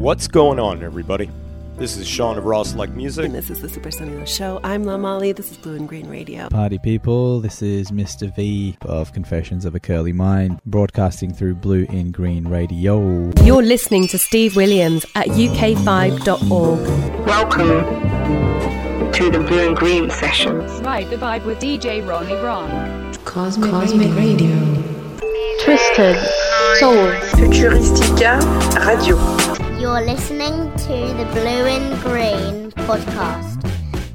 What's going on, everybody? This is Sean of Ross Like Music. And this is the Super Sunny Show. I'm La Molly. This is Blue and Green Radio. Party people, this is Mr. V of Confessions of a Curly Mind, broadcasting through Blue and Green Radio. You're listening to Steve Williams at uk5.org. Welcome to the Blue and Green sessions. Ride the vibe with DJ Ronnie Ron. Cosmic, Cosmic Radio. Twisted Souls. Futuristica Radio. You're listening to the Blue and Green podcast,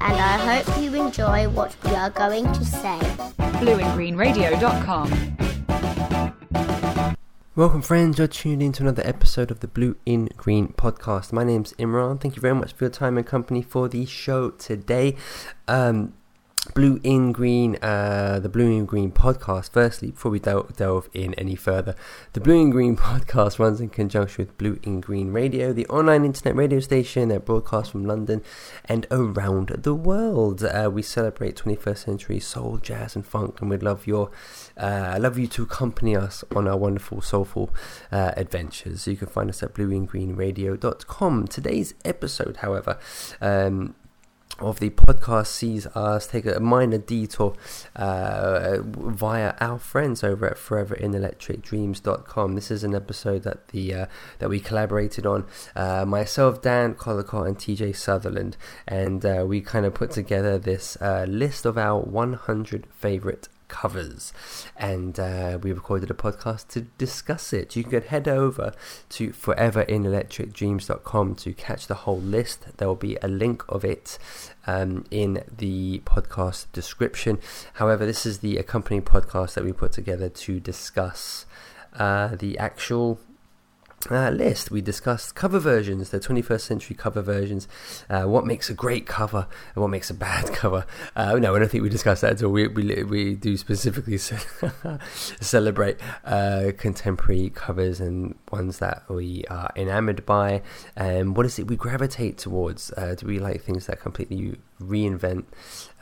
and I hope you enjoy what we are going to say. BlueandGreenRadio.com. Welcome, friends. You're tuned in to another episode of the Blue in Green podcast. My name's Imran. Thank you very much for your time and company for the show today. Um, Blue in Green, uh, the Blue in Green podcast. Firstly, before we delve, delve in any further, the Blue in Green podcast runs in conjunction with Blue in Green Radio, the online internet radio station that broadcasts from London and around the world. Uh, we celebrate 21st century soul, jazz, and funk, and we'd love your, uh, love you to accompany us on our wonderful soulful uh, adventures. You can find us at blueandgreenradio.com. Today's episode, however. Um, of the podcast sees us take a minor detour uh, via our friends over at foreverinelectricdreams.com. This is an episode that the uh, that we collaborated on uh, myself, Dan Collicott, and TJ Sutherland, and uh, we kind of put together this uh, list of our 100 favorite covers. And uh, we recorded a podcast to discuss it. You can head over to foreverinelectricdreams.com to catch the whole list. There will be a link of it um, in the podcast description. However this is the accompanying podcast that we put together to discuss uh, the actual uh, list, we discussed cover versions, the 21st century cover versions, uh, what makes a great cover and what makes a bad cover. Uh, no, I don't think we discussed that at all. We, we, we do specifically celebrate uh, contemporary covers and ones that we are enamored by. And what is it we gravitate towards? Uh, do we like things that completely reinvent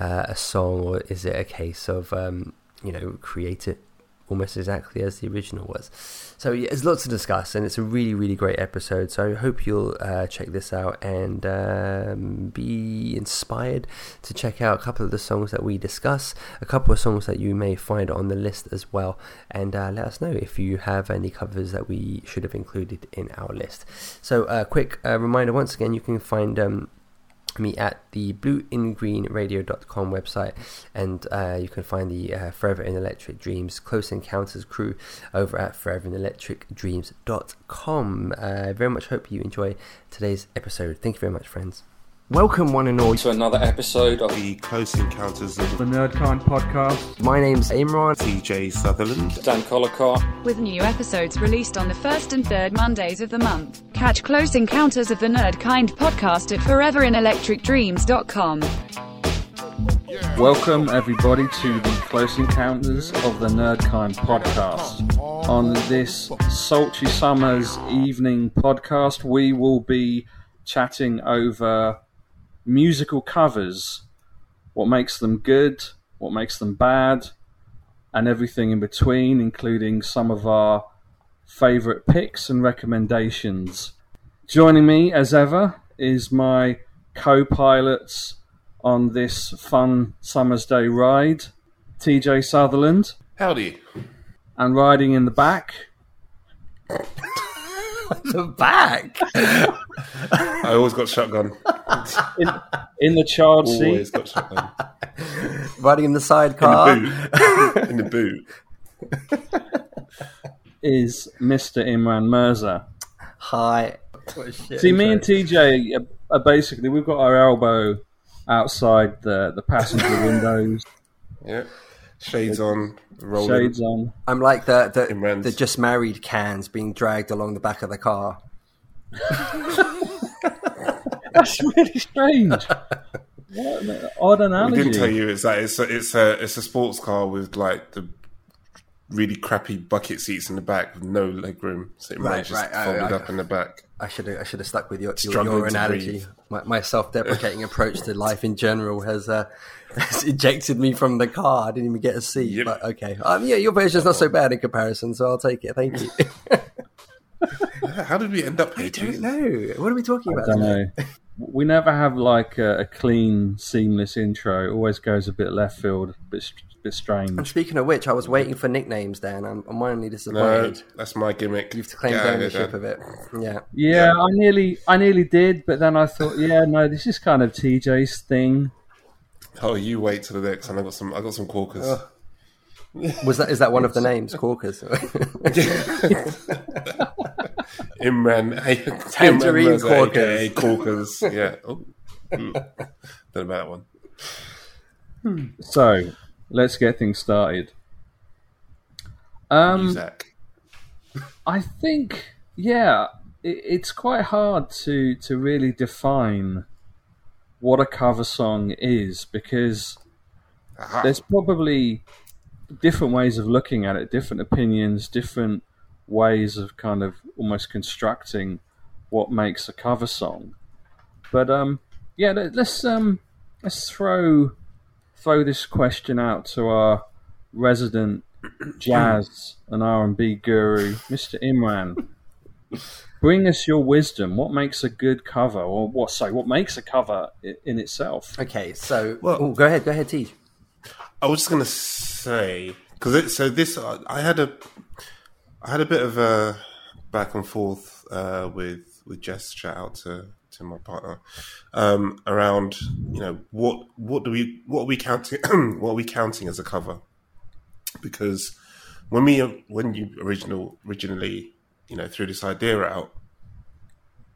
uh, a song, or is it a case of, um, you know, create it almost exactly as the original was. So yeah, there's lots to discuss, and it's a really, really great episode. So I hope you'll uh, check this out and um, be inspired to check out a couple of the songs that we discuss, a couple of songs that you may find on the list as well, and uh, let us know if you have any covers that we should have included in our list. So, a uh, quick reminder once again, you can find. Um, me at the blueingreenradio.com website and uh, you can find the uh, forever in electric dreams close encounters crew over at foreverinelectricdreams.com uh, very much hope you enjoy today's episode. Thank you very much friends Welcome, one and all, to another episode of the Close Encounters of the Nerdkind podcast. My name's Imran, TJ Sutherland, Dan Collicott, with new episodes released on the first and third Mondays of the month. Catch Close Encounters of the Nerdkind podcast at foreverinelectricdreams.com. Welcome, everybody, to the Close Encounters of the Nerdkind podcast. On this sultry summer's evening podcast, we will be chatting over musical covers, what makes them good, what makes them bad, and everything in between, including some of our favourite picks and recommendations. Joining me, as ever, is my co pilots on this fun summer's day ride, TJ Sutherland. Howdy. And riding in the back. the back. I always got shotgun. In, in the child seat. Always got shotgun. Riding in the sidecar. In the boot. in the boot. is Mr. Imran Mirza. Hi. See, me and TJ are basically, we've got our elbow outside the, the passenger windows. Yeah. Shades on, rolling. Shades on. I'm like the the, the just married cans being dragged along the back of the car. That's really strange. What an odd analogy. We didn't tell you it's that it's a, it's a it's a sports car with like the really crappy bucket seats in the back with no leg room, so it right, might just right. folded I, I, up in the back. I should have I should have stuck with your your, your analogy. My, my, self-deprecating approach to life in general has uh, has ejected me from the car. I didn't even get a seat. Yep. But okay, um, yeah, your version's not so bad in comparison, so I'll take it. Thank you. How did we end up here? I don't know. What are we talking I about? don't today? know. We never have like a, a clean, seamless intro. It always goes a bit left field, a bit, bit And speaking of which, I was waiting for nicknames, Dan. I'm, I'm mildly No, disappointed. that's my gimmick. You've claimed Get out of here, ownership Dan. of it. Yeah. Yeah, I nearly, I nearly did, but then I thought, yeah, no, this is kind of TJ's thing. Oh, you wait till the next, and I got some. I got some corkers. Oh. Was that is that one of the names, Corkers? Imran, Tangerine Imran Mirza, corkers. aka corkers. Yeah. Oh, mm. Don't know about that one. So let's get things started. Um, Zach. I think, yeah, it, it's quite hard to to really define what a cover song is because Aha. there's probably different ways of looking at it, different opinions, different ways of kind of almost constructing what makes a cover song. But um, yeah, let, let's um, let's throw throw this question out to our resident jazz and R and B guru, Mr. Imran. Bring us your wisdom. What makes a good cover, or what? Sorry, what makes a cover in itself? okay, so Well- oh, go ahead, go ahead, Tej. I was just gonna say because so this I had a I had a bit of a back and forth uh, with with Jess. Shout out to to my partner um, around you know what what do we what are we counting what are we counting as a cover because when we when you original originally you know threw this idea out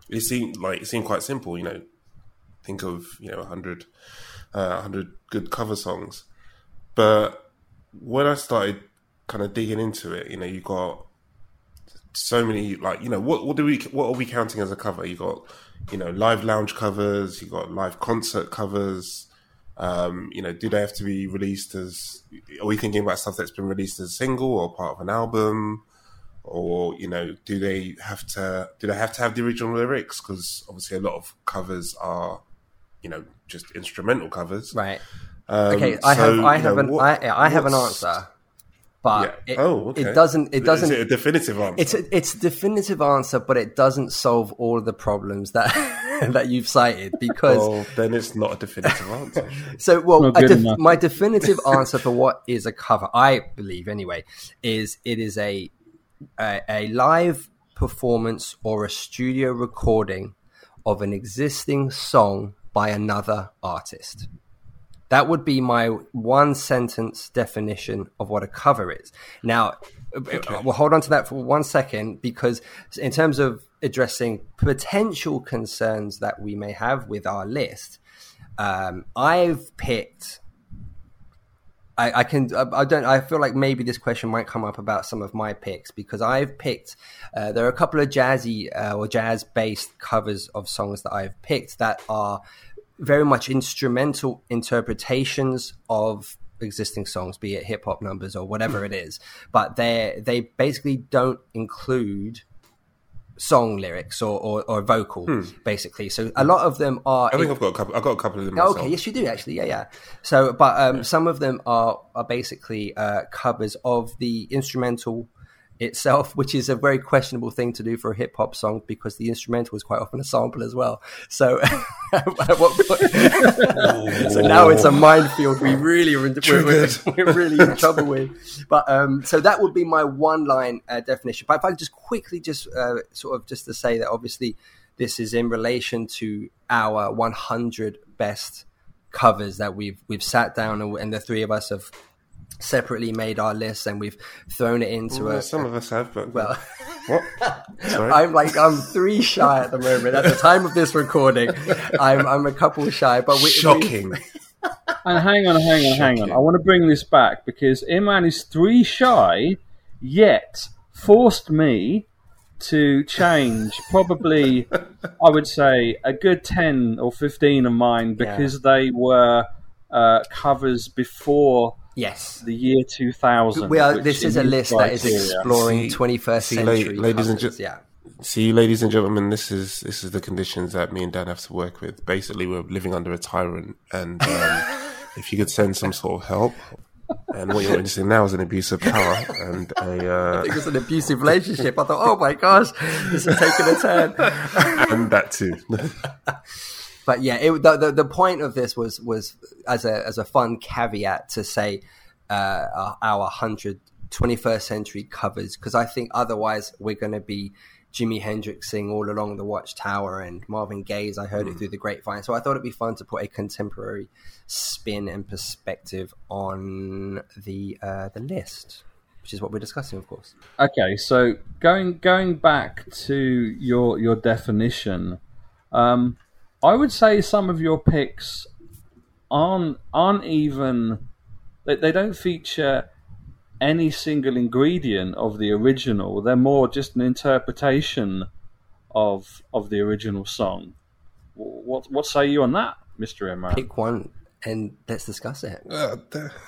it seemed like it seemed quite simple you know think of you know 100 uh, 100 good cover songs but when I started kind of digging into it, you know, you got so many like you know what what do we what are we counting as a cover? You got you know live lounge covers, you got live concert covers. Um, you know, do they have to be released as? Are we thinking about stuff that's been released as a single or part of an album? Or you know, do they have to do they have to have the original lyrics? Because obviously, a lot of covers are, you know, just instrumental covers. Right. Um, Okay, I so, have I have know, an what- I, I have an answer, but Yeah. it, oh, okay. it doesn't it doesn't Is it a definitive answer? it's a, it's a definitive answer, but it doesn't solve all of the problems that that you've cited because well, then it's not a definitive answer. So, well, a def- my definitive answer for what is a cover, I believe anyway, is it is a, a a live performance or a studio recording of an existing song by another artist. That would be my one sentence definition of what a cover is. Now, we'll hold on to that for one second because, in terms of addressing potential concerns that we may have with our list, um, I've picked. I, I can. I, I don't. I feel like maybe this question might come up about some of my picks because I've picked. Uh, there are a couple of jazzy uh, or jazz-based covers of songs that I've picked that are very much instrumental interpretations of existing songs, be it hip hop numbers or whatever it is. But they they basically don't include song lyrics or, or, or vocal, basically. So a lot of them are. Hmm. I think I've got a couple. I've got a couple of them. Myself. okay, yes, you do actually. Yeah, yeah. So, but um, some of them are are basically uh, covers of the instrumental itself, which is a very questionable thing to do for a hip hop song because the instrumental is quite often a sample as well. So, at what point- so now it's a minefield. We really are in, we're, we're, we're really in trouble with. But um, so that would be my one line uh, definition. But if I could just quickly just uh, sort of just to say that obviously this is in relation to our 100 best covers that we've we've sat down and, and the three of us have separately made our lists and we've thrown it into Well, a some of us have, but well what? Sorry. I'm like I'm three shy at the moment. At the time of this recording, I'm I'm a couple shy. But we, Shocking. And hang on, hang on, hang on. I want to bring this back because Imran is three shy, yet forced me to change probably, I would say, a good 10 or 15 of mine because they were uh, covers before yes, the year 2000. we are. This is a in list that is exploring See- 21st see, century. la- ladies and covers, gen- yeah. See, ladies and gentlemen, this is this is the conditions that me and Dan have to work with. Basically, we're living under a tyrant, and um, if you could send some sort of help, and what you're witnessing now is an abuse of power and a. Uh, I think it's an abusive relationship. I thought, oh my gosh, this is taking a turn. and that too. But yeah, it, the, the the point of this was was as a as a fun caveat to say uh, our hundred 21st century covers because I think otherwise we're going to be Jimi Hendrix sing all along the Watchtower and Marvin Gaye's I heard mm. it through the grapevine. So I thought it'd be fun to put a contemporary spin and perspective on the uh, the list, which is what we're discussing, of course. Okay, so going going back to your your definition, um, I would say some of your picks aren't aren't even they, they don't feature any single ingredient of the original. They're more just an interpretation of of the original song. What what say you on that, Mister Imran? Pick one and let's discuss it. Uh,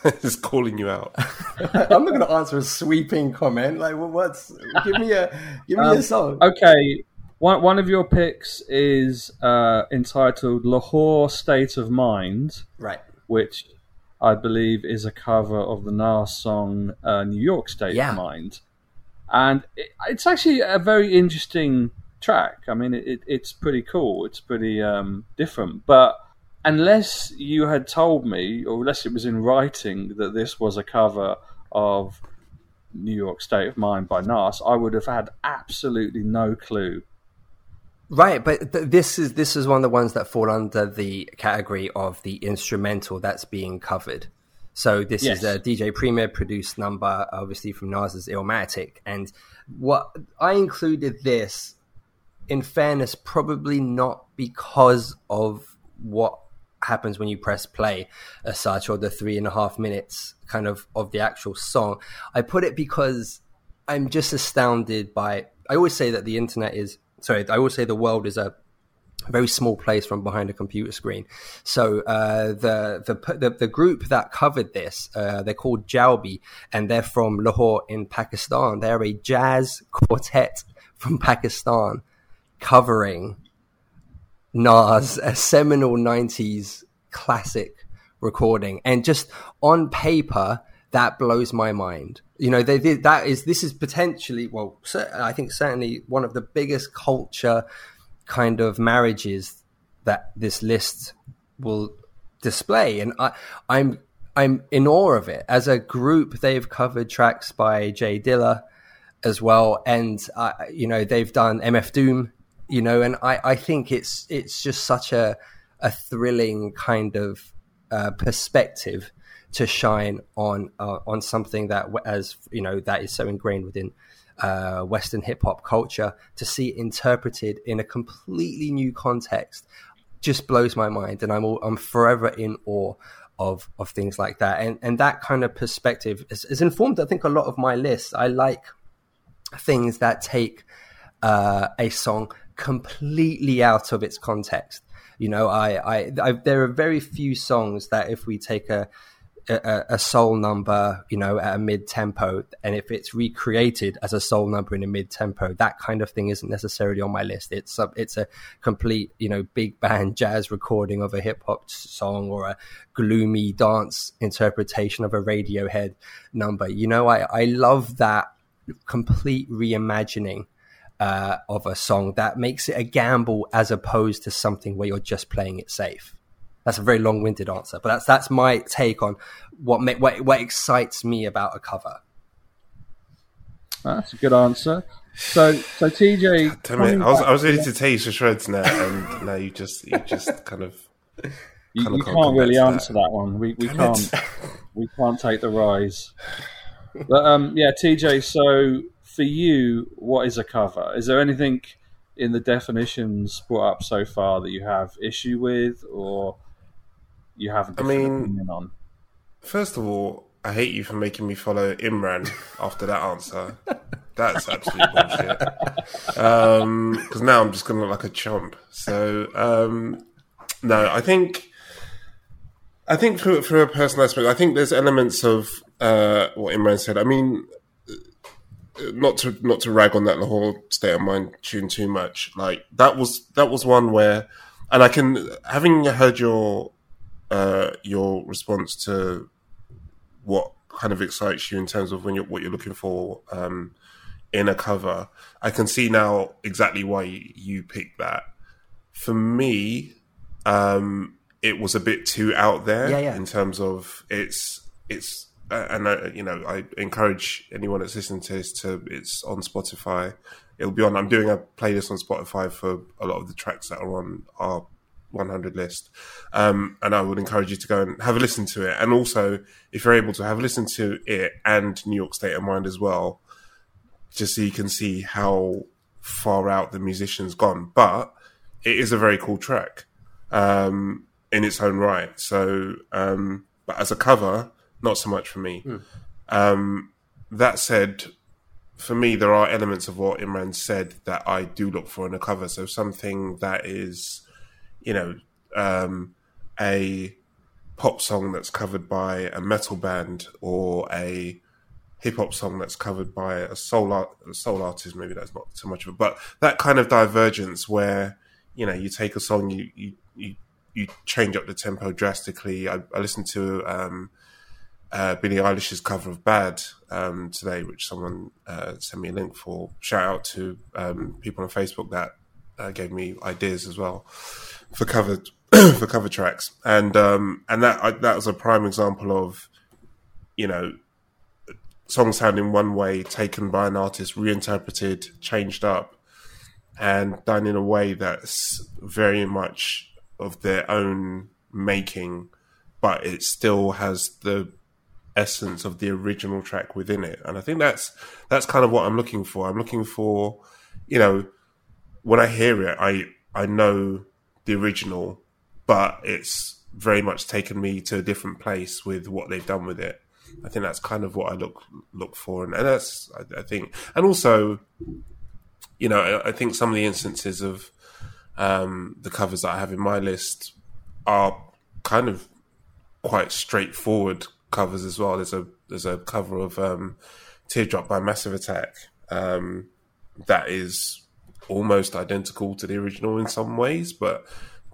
just calling you out. I'm not going to answer a sweeping comment. Like, well, what's? Give me a give me um, a song. Okay, one one of your picks is uh, entitled "Lahore State of Mind," right? Which I believe, is a cover of the Nas song uh, "New York State yeah. of Mind," and it, it's actually a very interesting track. I mean, it, it's pretty cool. It's pretty um, different, but unless you had told me, or unless it was in writing, that this was a cover of New York State of Mind by Nas, I would have had absolutely no clue Right, but th- this is this is one of the ones that fall under the category of the instrumental that's being covered. So this yes. is a DJ Premier produced number, obviously from Nas's Illmatic, and what I included this, in fairness, probably not because of what happens when you press play as such, or the three and a half minutes kind of of the actual song. I put it because I'm just astounded by. I always say that the internet is sorry, I will say the world is a very small place from behind a computer screen. So uh, the, the, the the group that covered this, uh, they're called Jaubi, and they're from Lahore in Pakistan. They're a jazz quartet from Pakistan covering Nas, a seminal '90s classic recording, and just on paper that blows my mind. You know, they, they, that is this is potentially well, I think certainly one of the biggest culture kind of marriages that this list will display, and I, I'm I'm in awe of it. As a group, they've covered tracks by Jay Dilla as well, and uh, you know they've done MF Doom. You know, and I, I think it's it's just such a a thrilling kind of uh, perspective to shine on uh, on something that as you know that is so ingrained within uh, Western hip hop culture to see it interpreted in a completely new context just blows my mind, and I'm all, I'm forever in awe of of things like that, and and that kind of perspective has informed I think a lot of my lists. I like things that take uh, a song completely out of its context. You know, I, I, I, there are very few songs that if we take a a, a, soul number, you know, at a mid tempo, and if it's recreated as a soul number in a mid tempo, that kind of thing isn't necessarily on my list. It's a, it's a complete, you know, big band jazz recording of a hip hop song or a gloomy dance interpretation of a Radiohead number. You know, I, I love that complete reimagining. Uh, of a song that makes it a gamble as opposed to something where you're just playing it safe. That's a very long-winded answer, but that's that's my take on what what, what excites me about a cover. That's a good answer. So, so TJ, Damn it. I was I was ready to take you to shreds now, and now you just you just kind of. You, you can't, can't really answer that. that one. We we Damn can't we can't take the rise. But um, yeah, TJ. So for you, what is a cover? Is there anything in the definitions brought up so far that you have issue with, or you have a different I mean, on? First of all, I hate you for making me follow Imran after that answer. That's absolute bullshit. Because um, now I'm just going to look like a chump. So, um, no, I think. I think for a personal aspect, I think there's elements of uh, what Imran said. I mean, not to not to rag on that whole state of mind tune too much. Like that was that was one where, and I can having heard your uh, your response to what kind of excites you in terms of when you're what you're looking for um, in a cover. I can see now exactly why you picked that. For me, um, it was a bit too out there Yeah, yeah. in terms of it's it's uh, and I, you know I encourage anyone that's listening to this to it's on Spotify. It'll be on. I'm doing a playlist on Spotify for a lot of the tracks that are on our 100 list, um, and I would encourage you to go and have a listen to it. And also, if you're able to have a listen to it and New York State of Mind as well, just so you can see how far out the musician's gone. But it is a very cool track um, in its own right. So, um, but as a cover, not so much for me. Um, that said, for me, there are elements of what Imran said that I do look for in a cover. So something that is, you know, um, a pop song that's covered by a metal band or a hip hop song that's covered by a soul art, a soul artist. Maybe that's not too much of it, but that kind of divergence where you know you take a song, you you you, you change up the tempo drastically. I, I listened to um, uh, Billie Eilish's cover of "Bad" um, today, which someone uh, sent me a link for. Shout out to um, people on Facebook that uh, gave me ideas as well for cover for cover tracks, and um, and that I, that was a prime example of you know songs sounding one way, taken by an artist, reinterpreted, changed up, and done in a way that's very much of their own making, but it still has the essence of the original track within it. And I think that's that's kind of what I'm looking for. I'm looking for, you know, when I hear it, I I know the original, but it's very much taken me to a different place with what they've done with it. I think that's kind of what I look look for, and, and that's I, I think, and also, you know, I, I think some of the instances of um, the covers that I have in my list are kind of quite straightforward covers as well. There's a there's a cover of um, Teardrop by Massive Attack um, that is almost identical to the original in some ways, but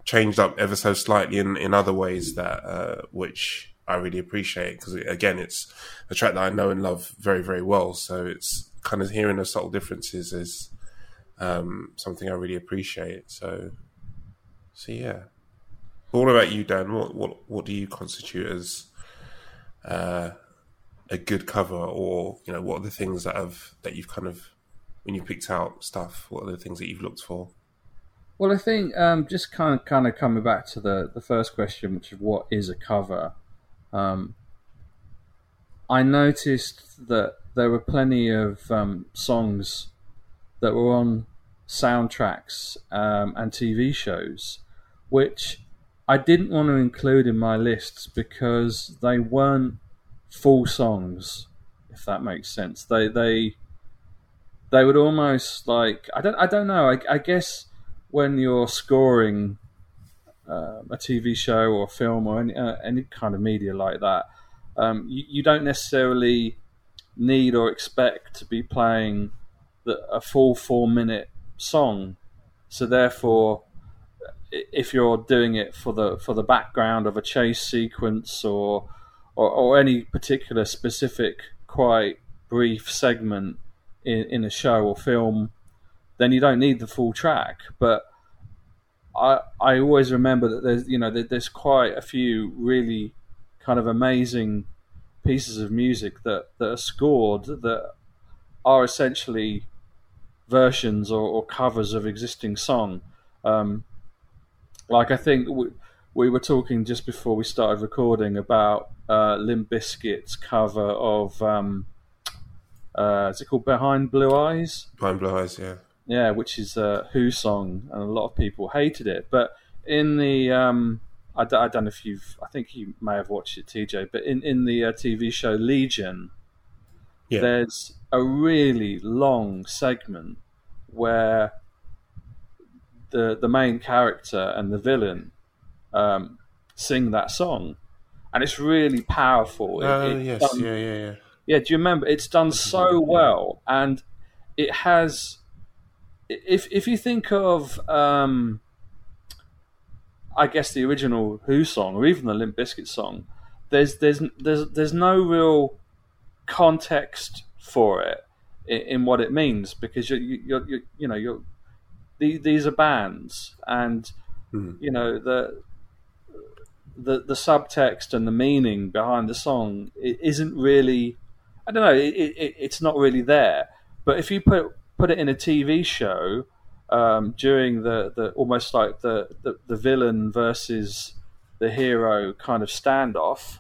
changed up ever so slightly in, in other ways that uh, which I really appreciate because again, it's a track that I know and love very very well. So it's kind of hearing those subtle differences is um, something I really appreciate. So so yeah. But what about you, Dan? What what what do you constitute as uh, a good cover, or you know, what are the things that have that you've kind of when you picked out stuff? What are the things that you've looked for? Well, I think um, just kind of kind of coming back to the the first question, which is what is a cover. Um, I noticed that there were plenty of um, songs that were on soundtracks um, and TV shows, which I didn't want to include in my lists because they weren't full songs, if that makes sense. They they they would almost like I don't I don't know. I, I guess when you're scoring uh, a TV show or film or any uh, any kind of media like that, um, you, you don't necessarily need or expect to be playing the, a full four minute song. So therefore, if you're doing it for the for the background of a chase sequence or or, or any particular specific quite brief segment in, in a show or film, then you don't need the full track. But I I always remember that there's you know there's quite a few really kind of amazing pieces of music that, that are scored that are essentially versions or, or covers of existing song. Um, like I think we, we were talking just before we started recording about uh, Limp cover of um, uh, is it called Behind Blue Eyes? Behind Blue Eyes, yeah. Yeah, which is a Who song, and a lot of people hated it. But in the, um, I, d- I don't know if you've, I think you may have watched it, TJ. But in in the uh, TV show Legion, Yeah. there's a really long segment where the the main character and the villain um, sing that song, and it's really powerful. It- Oh it's yes, done- yeah, yeah, yeah. Yeah, do you remember? It's done so well, and it has. If if you think of, um, I guess the original Who song, or even the Limp Bizkit song, there's there's there's there's no real context for it in, in what it means because you you you you know you're these are bands and Mhm. you know the the the subtext and the meaning behind the song isn't really I don't know it, it, it's not really there. But if you put put it in a TV show um, during the, the almost like the, the, the villain versus the hero kind of standoff.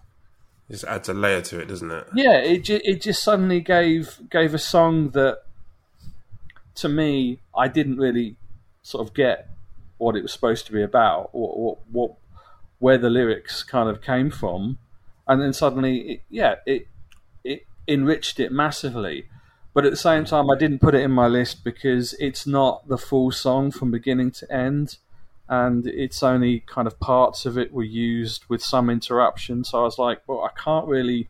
Just adds a layer to it, doesn't it? yeah it, ju- it just suddenly gave gave a song that to me I didn't really sort of get what it was supposed to be about what, what, what where the lyrics kind of came from. And then suddenly it, yeah it it enriched it massively. But at the same time I didn't put it in my list because it's not the full song from beginning to end and it's only kind of parts of it were used with some interruption. So I was like well I can't really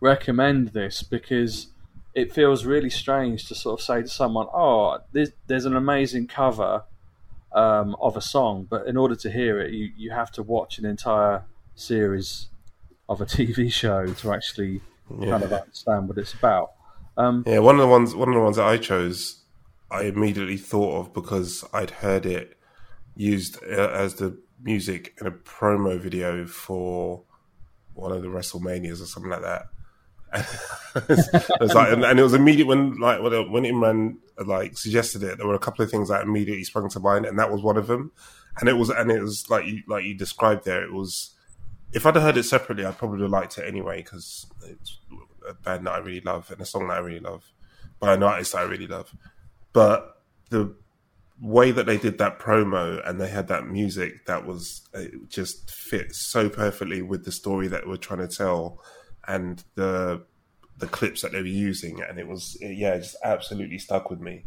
recommend this because it feels really strange to sort of say to someone, "Oh, there's, there's an amazing cover um, of a song," but in order to hear it, you, you have to watch an entire series of a TV show to actually kind of understand what it's about. Um, Yeah, one of the ones one of the ones that I chose, I immediately thought of because I'd heard it used uh, as the music in a promo video for one of the WrestleManias or something like that. it was like, and, and it was immediate when like when, when Imran like suggested it. There were a couple of things that immediately sprung to mind, and that was one of them. And it was and it was like you like you described there. It was if I'd have heard it separately, I'd probably have liked it anyway because it's a band that I really love and a song that I really love by an artist that I really love. But the way that they did that promo and they had that music that was it just fit so perfectly with the story that we're trying to tell and the the clips that they were using and it was yeah just absolutely stuck with me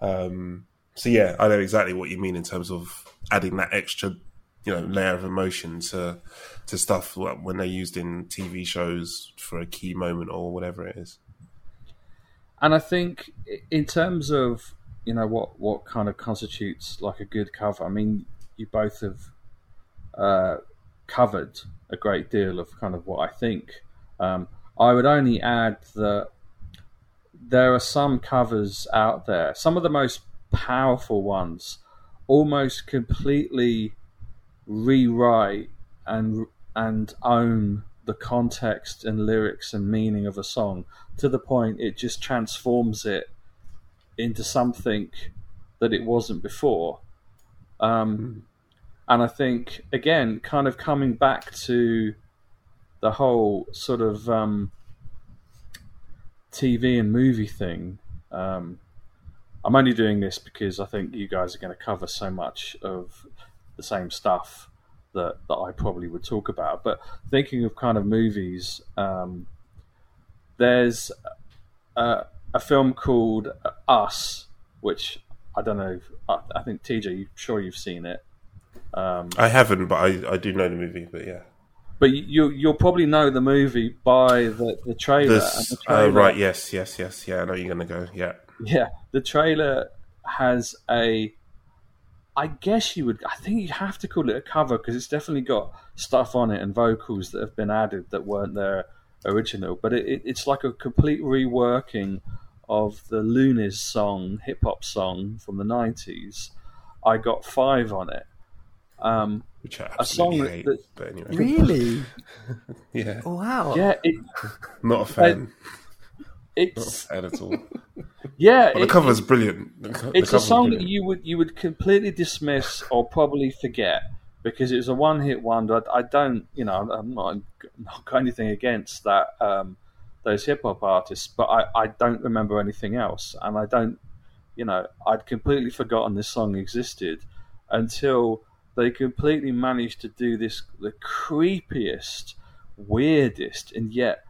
um so yeah i know exactly what you mean in terms of adding that extra you know layer of emotion to to stuff when they're used in tv shows for a key moment or whatever it is and I think in terms of you know what what kind of constitutes like a good cover. I mean, you both have uh, covered a great deal of kind of what I think. Um, I would only add that there are some covers out there, some of the most powerful ones, almost completely rewrite and and own the context and lyrics and meaning of a song to the point it just transforms it into something that it wasn't before. Um, and I think again, kind of coming back to the whole sort of um, TV and movie thing. Um, I'm only doing this because I think you guys are going to cover so much of the same stuff that, that I probably would talk about. But thinking of kind of movies, um, there's a, a film called Us, which I don't know. I, I think TJ, you sure you've seen it. Um, i haven't but i i do know the movie but yeah but you you'll probably know the movie by the the trailer. the uh, trailer right yes yes yes yeah i know you're gonna go yeah Yeah, the trailer has a. I guess you would. I think you have to call it a cover because it's definitely got stuff on it and vocals that have been added that weren't there original. But it, it, it's like a complete reworking of the Luniz song, hip hop song from the nineties. I got five on it. Um, which I a song absolutely that, hate, that but anyway Really? yeah Wow. yeah, it, not a fan it's not at all yeah. but the it- cover's brilliant The it's a song that you would you would completely dismiss or probably forget because it was a one hit wonder. I, I don't, you know, I'm not, not got anything against that um, those hip hop artists, but I, I don't remember anything else, and I don't, you know, I'd completely forgotten this song existed until they completely managed to do this the creepiest, weirdest, and yet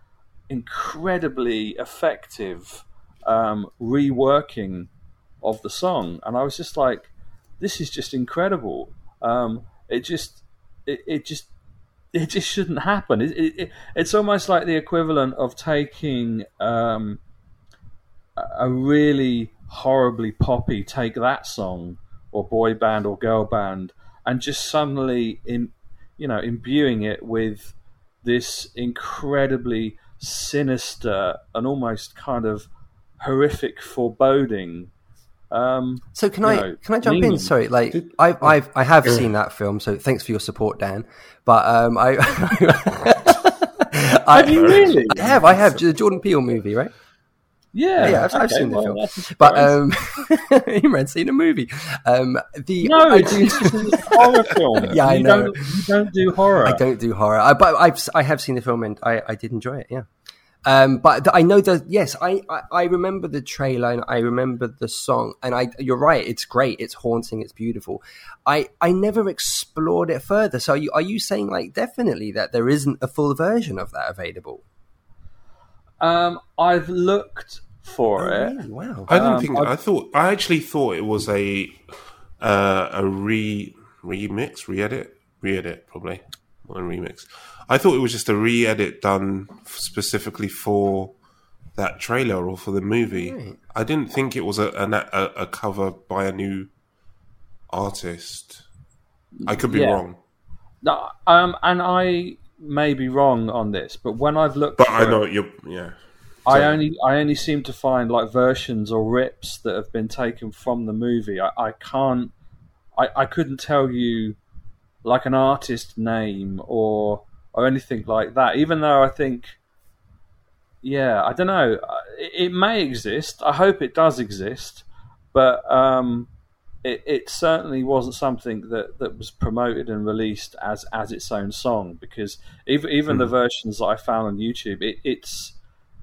incredibly effective um, reworking of the song, and I was just like, "This is just incredible." Um, it just, it, it just, it just shouldn't happen. It, it, it, it's almost like the equivalent of taking um, a- a really horribly poppy "Take That" song or boy band or girl band, and just suddenly in, you know, imbuing it with this incredibly sinister and almost kind of horrific foreboding. Um, So can I know, can I jump in? Sorry, like I've I've I have seen that film, so thanks for your support, Dan. But um, I, I Have you really? I have I have the Jordan Peele movie, right? Yeah, yeah, I've, I've okay, seen the film. But um, Imran's seen a movie. Um, the no, I do- horror film. Yeah, I you know. Don't, you don't do horror. I don't do horror, I, but I've I have seen the film and I, I did enjoy it. Yeah, um, but th- I know that yes, I, I I remember the trailer and I remember the song, and I you're right, it's great, it's haunting, it's beautiful. I I never explored it further. So are you are you saying like definitely that there isn't a full version of that available? Um, I've looked for Oh, it. really? Wow. I didn't Um, think. I- I, thought. I actually thought it was a uh, a re remix, re-edit, re-edit probably, more than remix. I thought it was just a re-edit done specifically for that trailer or for the movie. Right. I didn't think it was a, a a cover by a new artist. I could be Yeah. wrong, No, um, and I may be wrong on this, but when I've looked, but I know it, you're. Yeah, I only I only seem to find like versions or rips that have been taken from the movie. I, I can't, I, I couldn't tell you like an artist name or or anything like that. Even though I think, yeah, I don't know, it, it may exist. I hope it does exist, but um, it, it certainly wasn't something that, that was promoted and released as as its own song because even even the versions that I found on YouTube, it, it's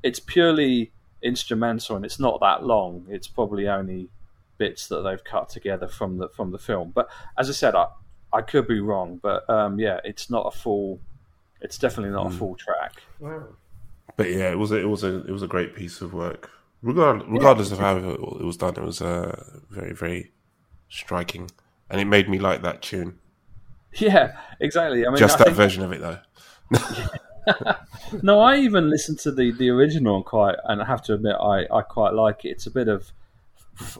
it's purely instrumental and it's not that long. It's probably only bits that they've cut together from the from the film. But as I said, I I could be wrong, but um, yeah, it's not a full. It's definitely not a full track. Wow. but yeah, it was a, it was a it was a great piece of work. Regard, regardless of how it, it was done, it was uh, very very striking, and it made me like that tune. Yeah, exactly. I mean, Just I that think- version of it though. no, I even listened to the, the original and quite, and I have to admit, I, I quite like it. It's a bit of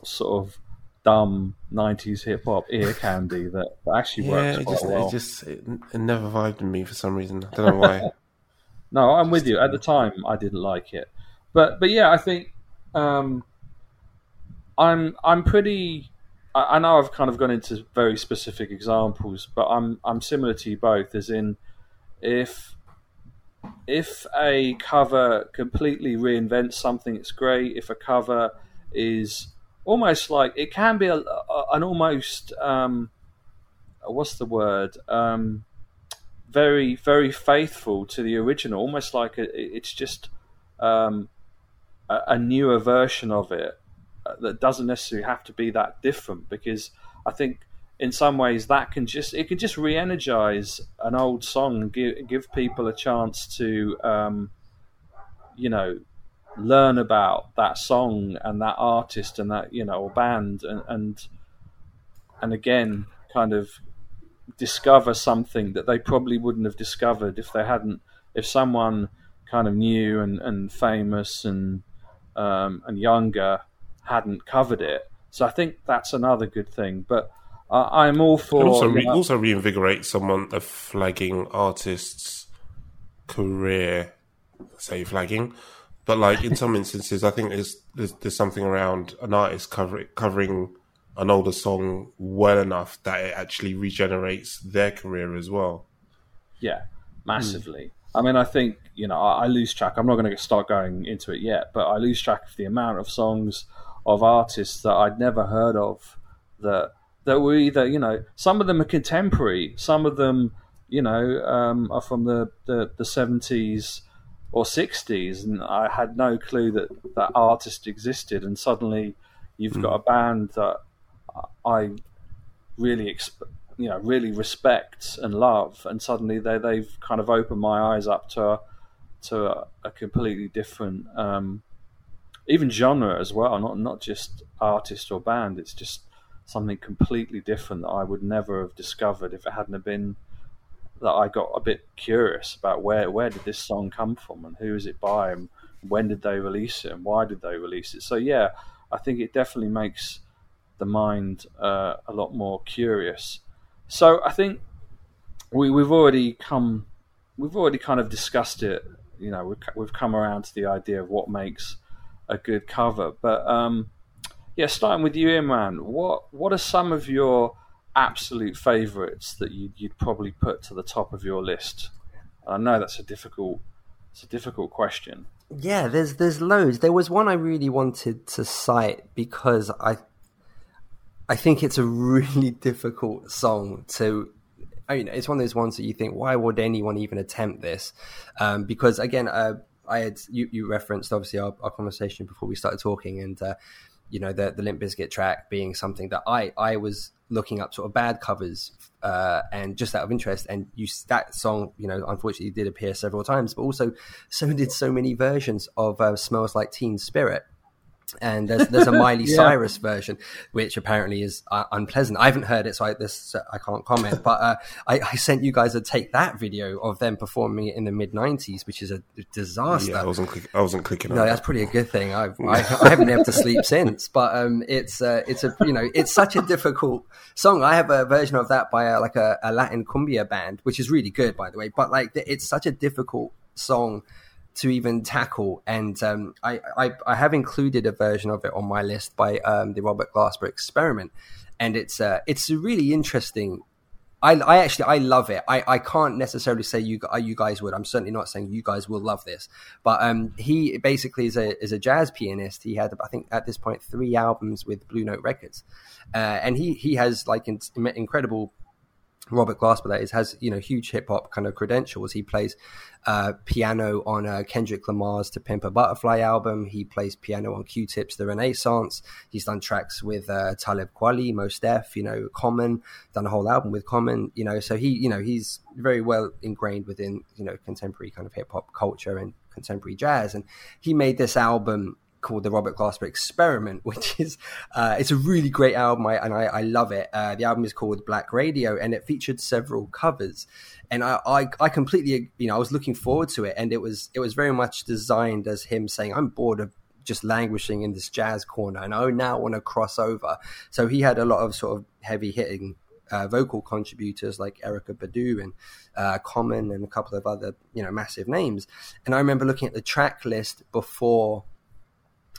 sort of dumb '90s hip hop ear candy that, that actually Yeah, works it quite just well. it just it, it never vibed in me for some reason. I don't know why. No, I'm with you. At the time, I didn't like it, but but yeah, I think um, I'm I'm pretty. I, I know I've kind of gone into very specific examples, but I'm I'm similar to you both. As in, if if a cover completely reinvents something, it's great. If a cover is almost like it can be a, a, an almost um, what's the word um, very very faithful to the original, almost like a, it's just um, a, newer version of it that doesn't necessarily have to be that different. Because I think in some ways that can just it can just re-energize an old song and give give people a chance to um, you know learn about that song and that artist and that you know band and and and again kind of discover something that they probably wouldn't have discovered if they hadn't if someone kind of new and, and famous and um, and younger hadn't covered it so I think that's another good thing but uh, I'm all for also, you know- also reinvigorate someone a flagging artist's career. Say flagging, but like in some instances, I think there's, there's there's something around an artist covering covering an older song well enough that it actually regenerates their career as well. Yeah, massively. I mean, I think you know I, I lose track. I'm not going to start going into it yet, but I lose track of the amount of songs of artists that I'd never heard of that that were either you know some of them are contemporary, some of them you know um, are from the, the 70s or 60s, and I had no clue that that artist existed, and suddenly you've got a band that I really exp- you know really respect and love and suddenly they they've kind of opened my eyes up to a, to a, a completely different um, even genre as well not not just artist or band it's just something completely different that I would never have discovered if it hadn't been that I got a bit curious about where where did this song come from and who is it by and when did they release it and why did they release it so yeah I think it definitely makes the mind uh, a lot more curious. So I think we, we've already come we've already kind of discussed it. You know, we've, we've come around to the idea of what makes a good cover. But um, yeah, starting with you, Imran, what what are some of your absolute favourites that you'd, you'd probably put to the top of your list? I know that's a difficult it's a difficult question. Yeah, there's there's loads. There was one I really wanted to cite because I I think it's a really difficult song to I mean, it's one of those ones that you think, why would anyone even attempt this? Um, because again, uh, I had you, you referenced obviously our, our, conversation before we started talking, and uh, you know the the Limp Bizkit track being something that I I was looking up sort of bad covers uh, and just out of interest, and you that song you know unfortunately did appear several times, but also so did so many versions of uh, "Smells Like Teen Spirit." And there's there's a Miley yeah. Cyrus version, which apparently is uh, unpleasant. I haven't heard it, so I, this I can't comment. But uh, I, I, sent you guys a Take That video of them performing it in the mid '90s, which is a disaster. Yeah, I wasn't click, I wasn't clicking. No, that's pretty a good thing. I, I, I haven't been able to sleep since, but um, it's uh, it's a you know it's such a difficult song. I have a version of that by a, like a, a Latin cumbia band, which is really good, by the way. But like it's such a difficult song to even tackle. And um, I, I, I, have included a version of it on my list by um, the Robert Glasper Experiment, and it's uh, it's a really interesting. I, I actually I love it. I, I can't necessarily say you you guys would. I'm certainly not saying you guys will love this, but um, he basically is a is a jazz pianist. He had I think at this point three albums with Blue Note Records, uh, and he he has like in, incredible Robert Glasper, that is, has you know huge hip hop kind of credentials. He plays uh, piano on uh, Kendrick Lamar's "To Pimp a Butterfly" album. He plays piano on Q-Tip's "The Renaissance." He's done tracks with uh, Talib Kweli, Mos Def, you know, Common. Done a whole album with Common, you know. So he, you know, he's very well ingrained within you know contemporary kind of hip hop culture and contemporary jazz. And he made this album called the Robert Glasper Experiment, which is uh, it's a really great album, I, and I, I love it. Uh, the album is called Black Radio, and it featured several covers. And I, I, I, completely, you know, I was looking forward to it, and it was it was very much designed as him saying, "I'm bored of." Just languishing in this jazz corner, and I now want to cross over. So he had a lot of sort of heavy hitting uh, vocal contributors like Erykah Badu and uh, Common and a couple of other you know massive names. And I remember looking at the track list before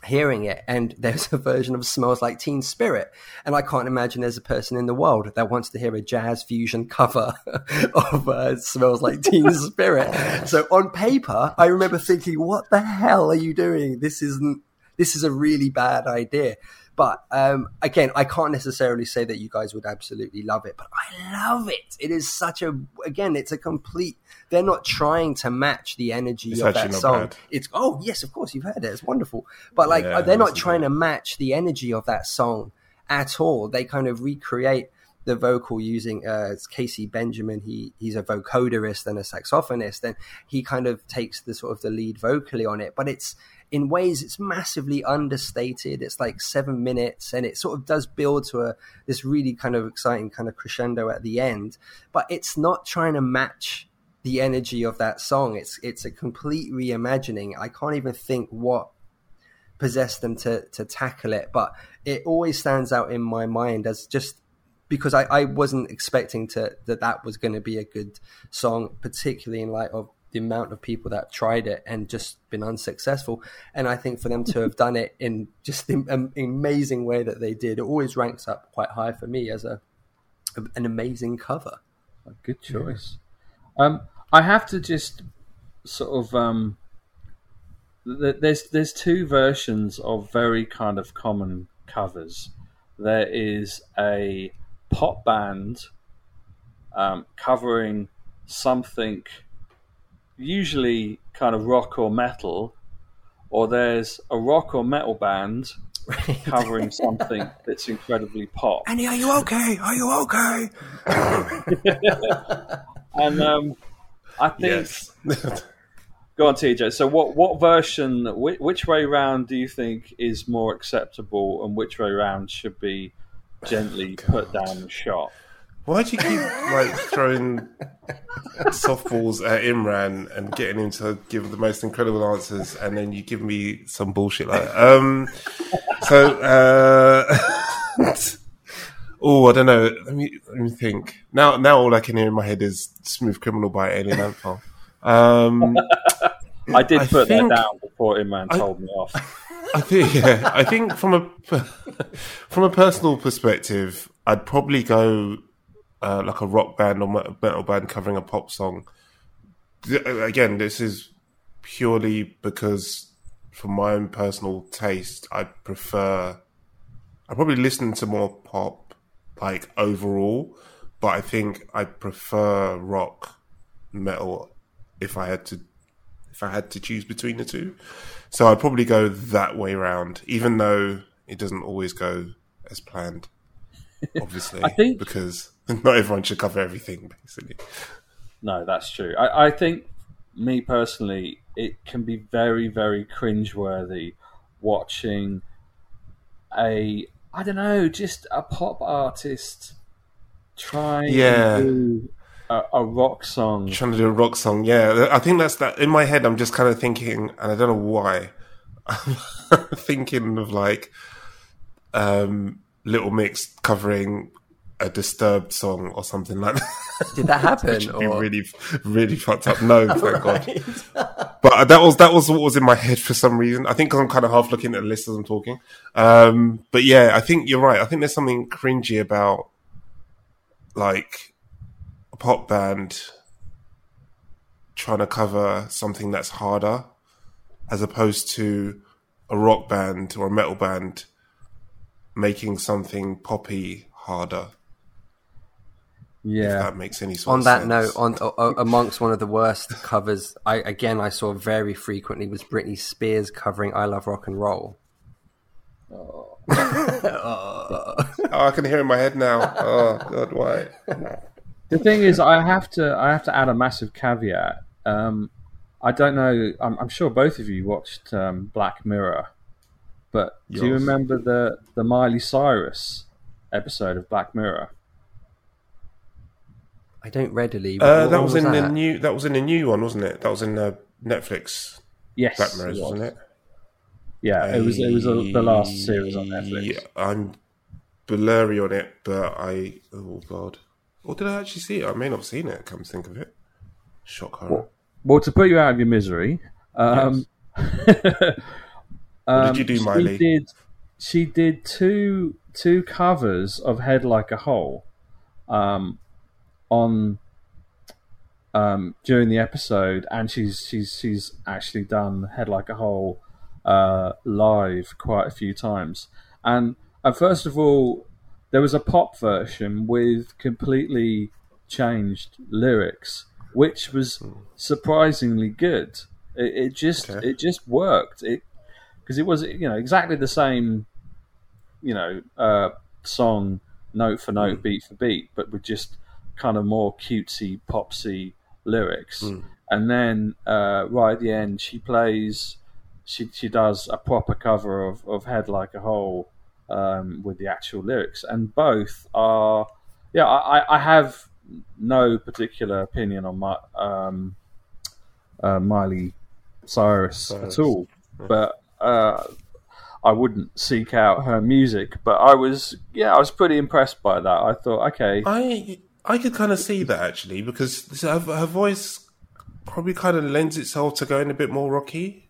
hearing it and there's a version of smells like teen spirit. And i can't imagine there's a person in the world that wants to hear a jazz fusion cover of uh, smells like teen spirit. So on paper i remember thinking what the hell are you doing? This isn't this is a really bad idea but um, again, I can't necessarily say that you guys would absolutely love it, but I love it. It is such a again, it's a complete. They're not trying to match the energy it's of that song. Bad. It's oh yes, of course you've heard it. It's wonderful, but like yeah, they're not trying to match the energy of that song at all. They kind of recreate the vocal using uh, Casey Benjamin. He he's a vocoderist and a saxophonist, and he kind of takes the sort of the lead vocally on it. But it's in ways it's massively understated. It's like seven minutes, and it sort of does build to a this really kind of exciting kind of crescendo at the end. But it's not trying to match the energy of that song. It's it's a complete reimagining. I can't even think what possessed them to to tackle it, but it always stands out in my mind as just because I, I wasn't expecting to that that was going to be a good song, particularly in light of the amount of people that tried it and just been unsuccessful. And I think for them to have done it in just the amazing way that they did, it always ranks up quite high for me as a an amazing cover. A good choice. Yeah. Um, I have to just sort of um, there's there's two versions of very kind of common covers. There is a pop band um, covering something usually kind of rock or metal, or there's a rock or metal band covering something that's incredibly pop. Annie, are you okay? Are you okay? and um, I think. Yes. go on, TJ. So, what what version? Which, which way round do you think is more acceptable, and which way round should be gently put down and shot? Why do you keep like throwing softballs at Imran and getting him to give the most incredible answers, and then you give me some bullshit like that? Um, so, uh, oh, I don't know. Let me let me think. Now, now all I can hear in my head is "Smooth Criminal" by Alien Ant Farm. Um, I did I put think- that down before Imran I- told me off. I think yeah, I think from a from a personal perspective, I'd probably go uh, like a rock band or metal band covering a pop song. Again, this is purely because, for my own personal taste, I prefer. I probably listen to more pop, like overall, but I think I prefer rock, metal, if I had to, if I had to choose between the two. So I'd probably go that way round, even though it doesn't always go as planned. Obviously, I think- because not everyone should cover everything, basically. No, that's true. I, I think, me personally, it can be very, very cringeworthy watching a, I don't know, just a pop artist trying Yeah. and do a, a rock song. Trying to do a rock song, yeah. I think that's that. In my head, I'm just kind of thinking, and I don't know why. I'm thinking of like um, Little Mix covering a Disturbed song or something like that. Did that happen? Which would be or- really, really fucked up. No, thank God. But that was that was what was in my head for some reason. I think 'cause I'm kind of half looking at the list as I'm talking. Um, but yeah, I think you're right. I think there's something cringy about like a pop band trying to cover something that's harder, as opposed to a rock band or a metal band making something poppy harder. If Yeah. that makes any sort on that sense. note, on o- o- amongst one of the worst covers, I again I saw very frequently was Britney Spears covering "I Love Rock and Roll." Oh, I can hear it in my head now. Oh God, why? The thing is, I have to I have to add a massive caveat. Um, I don't know. I'm, I'm sure both of you watched um, Black Mirror, but do you remember the the Miley Cyrus episode of Black Mirror? I don't readily. Uh, what that one was in the that? new. That was in the new one, wasn't it? That was in the Netflix. Yes, Black Mirrors, was. wasn't it? Yeah, it was. It was a, the last series on Netflix. Yeah, I'm blurry on it, but I. Oh God. Or did I actually see it? I may not have seen it. Come to think of it. Shock horror. Well, to put you out of your misery, um, What did you do, she Miley? Did, she did two two covers of "Head Like a Hole" um, on um, during the episode, and she's she's she's actually done "Head Like a Hole" uh, live quite a few times. And and first of all, there was a pop version with completely changed lyrics, which was surprisingly good. It, it just Okay. it just worked. It because it was you know exactly the same you know uh, song note for note, beat for beat, but with just kind of more cutesy, popsy lyrics. And then uh, right at the end, she plays. She she does a proper cover of, of "Head Like a Hole" um, with the actual lyrics, and both are. Yeah, I, I- I have no particular opinion on my um, uh, Miley Cyrus, Cyrus. at all, but uh, I wouldn't seek out her music. But I was, yeah, I was pretty impressed by that. I thought, okay, I I could kind of see that actually because her, her voice probably kind of lends itself to going a bit more rocky.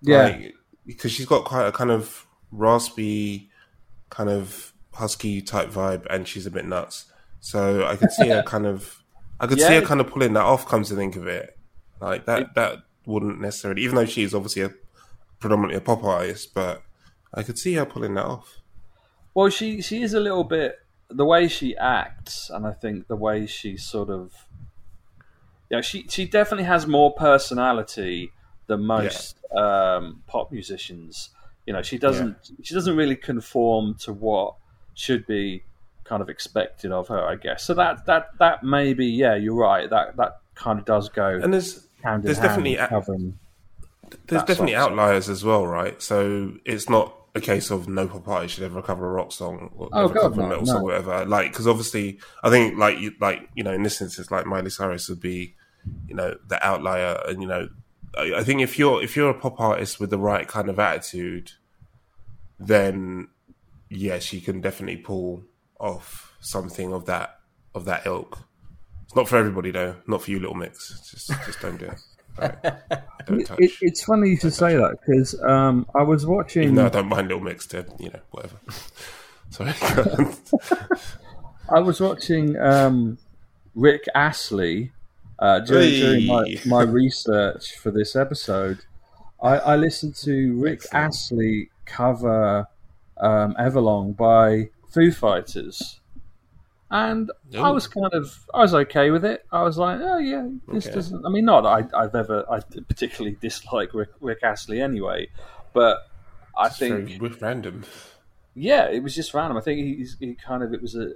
yeah, Like, because she's got quite a kind of raspy, kind of husky type vibe, and she's a bit nuts. So I could see her kind of, I could see her kind of pulling that off. Comes to think of it, like that that wouldn't necessarily, even though she's obviously a predominantly a pop artist, but I could see her pulling that off. Well, she she is a little bit the way she acts, and I think the way she sort of, yeah, she she definitely has more personality than most um, pop musicians. You know, she doesn't she doesn't really conform to what should be kind of expected of her, I guess. So that that that maybe yeah, you're right. That that kind of does go And there's there's definitely a- there's definitely outliers as well, right? So it's not a case of no pop artist should ever cover a rock song or Oh, ever God, cover a metal no. song or whatever. Like, because obviously, I think like you, like you know, in this instance, like Miley Cyrus would be, you know, the outlier, and you know, I, I think if you're if you're a pop artist with the right kind of attitude, then yes, you can definitely pull off something of that of that ilk. It's not for everybody though. Not for you, Little Mix. Just just don't do it. Right. Don't. It, it's funny you should say that because um, I was watching. No, I don't mind Little Mix. They're, you know, whatever. Sorry. I was watching um, Rick Astley uh, during, during my, my research for this episode. I, I listened to Rick Astley cover um, Everlong by Foo Fighters. And I was kind of, I was okay with it. I was like, oh yeah, this Okay. doesn't. I mean, not I, I've ever, I particularly dislike Rick, Rick Astley anyway, but I It's think with random. yeah, it was just random. I think he's he kind of it was a,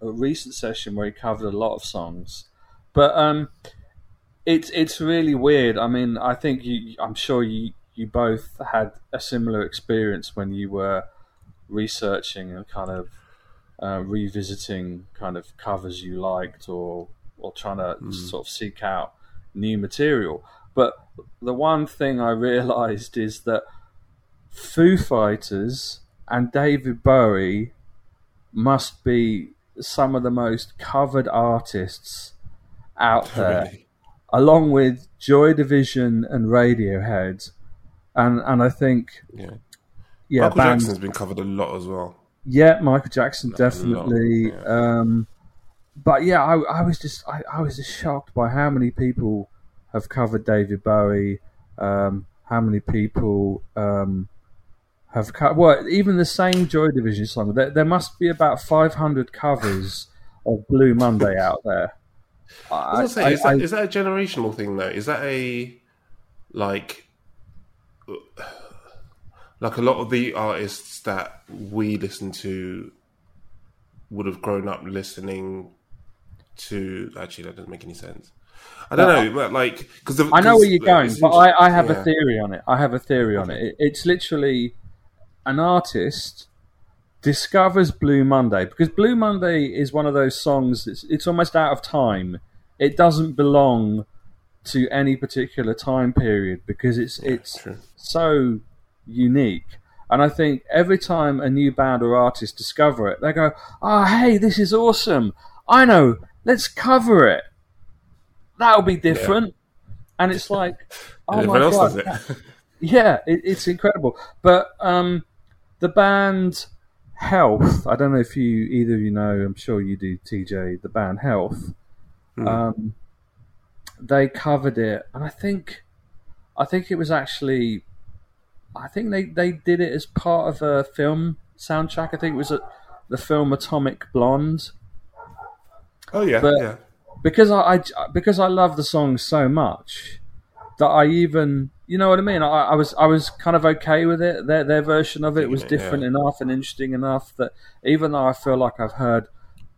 a recent session where he covered a lot of songs, but um, it's it's really weird. I mean, I think you, I'm sure you you both had a similar experience when you were researching and kind of uh, revisiting kind of covers you liked or or trying to sort of seek out new material. But the one thing I realised is that Foo Fighters and David Bowie must be some of the most covered artists out there, Really. along with Joy Division and Radiohead. And and I think Yeah. yeah, Michael bands- Jackson's been covered a lot as well. Yeah, Michael Jackson Not a lot, definitely. yeah. Um, but yeah, I, I was just I, I was just shocked by how many people have covered David Bowie. Um, how many people um, have cut? Well, even the same Joy Division song. There, there must be about five hundred covers of Blue Monday out there. I was gonna say, is, that, is that a generational thing though? Is that a like like a lot of the artists that we listen to would have grown up listening to? Actually, that doesn't make any sense. I don't Well, know, but like because I know where you're going, but I, I have a theory on it. I have a theory on it. it. It's literally an artist discovers Blue Monday because Blue Monday is one of those songs. It's, it's almost out of time. It doesn't belong to any particular time period because it's it's so unique. And I think every time a new band or artist discover it, they go, "Oh, hey, this is awesome! I know. Let's cover it. That'll be different." And it's like, "Oh my else god!" it. yeah, it, it's incredible. But um, the band Health, I don't know if you either of you know. I'm sure you do, TJ. The band Health. Um, they covered it, and I think, I think it was actually, I think they, they did it as part of a film soundtrack. I think it was a, the film Atomic Blonde. Oh yeah, But yeah. because I, I because I love the song so much that I even you know what I mean. I, I was I was kind of okay with it. Their their version of it was it, different yeah. enough and interesting enough that even though I feel like I've heard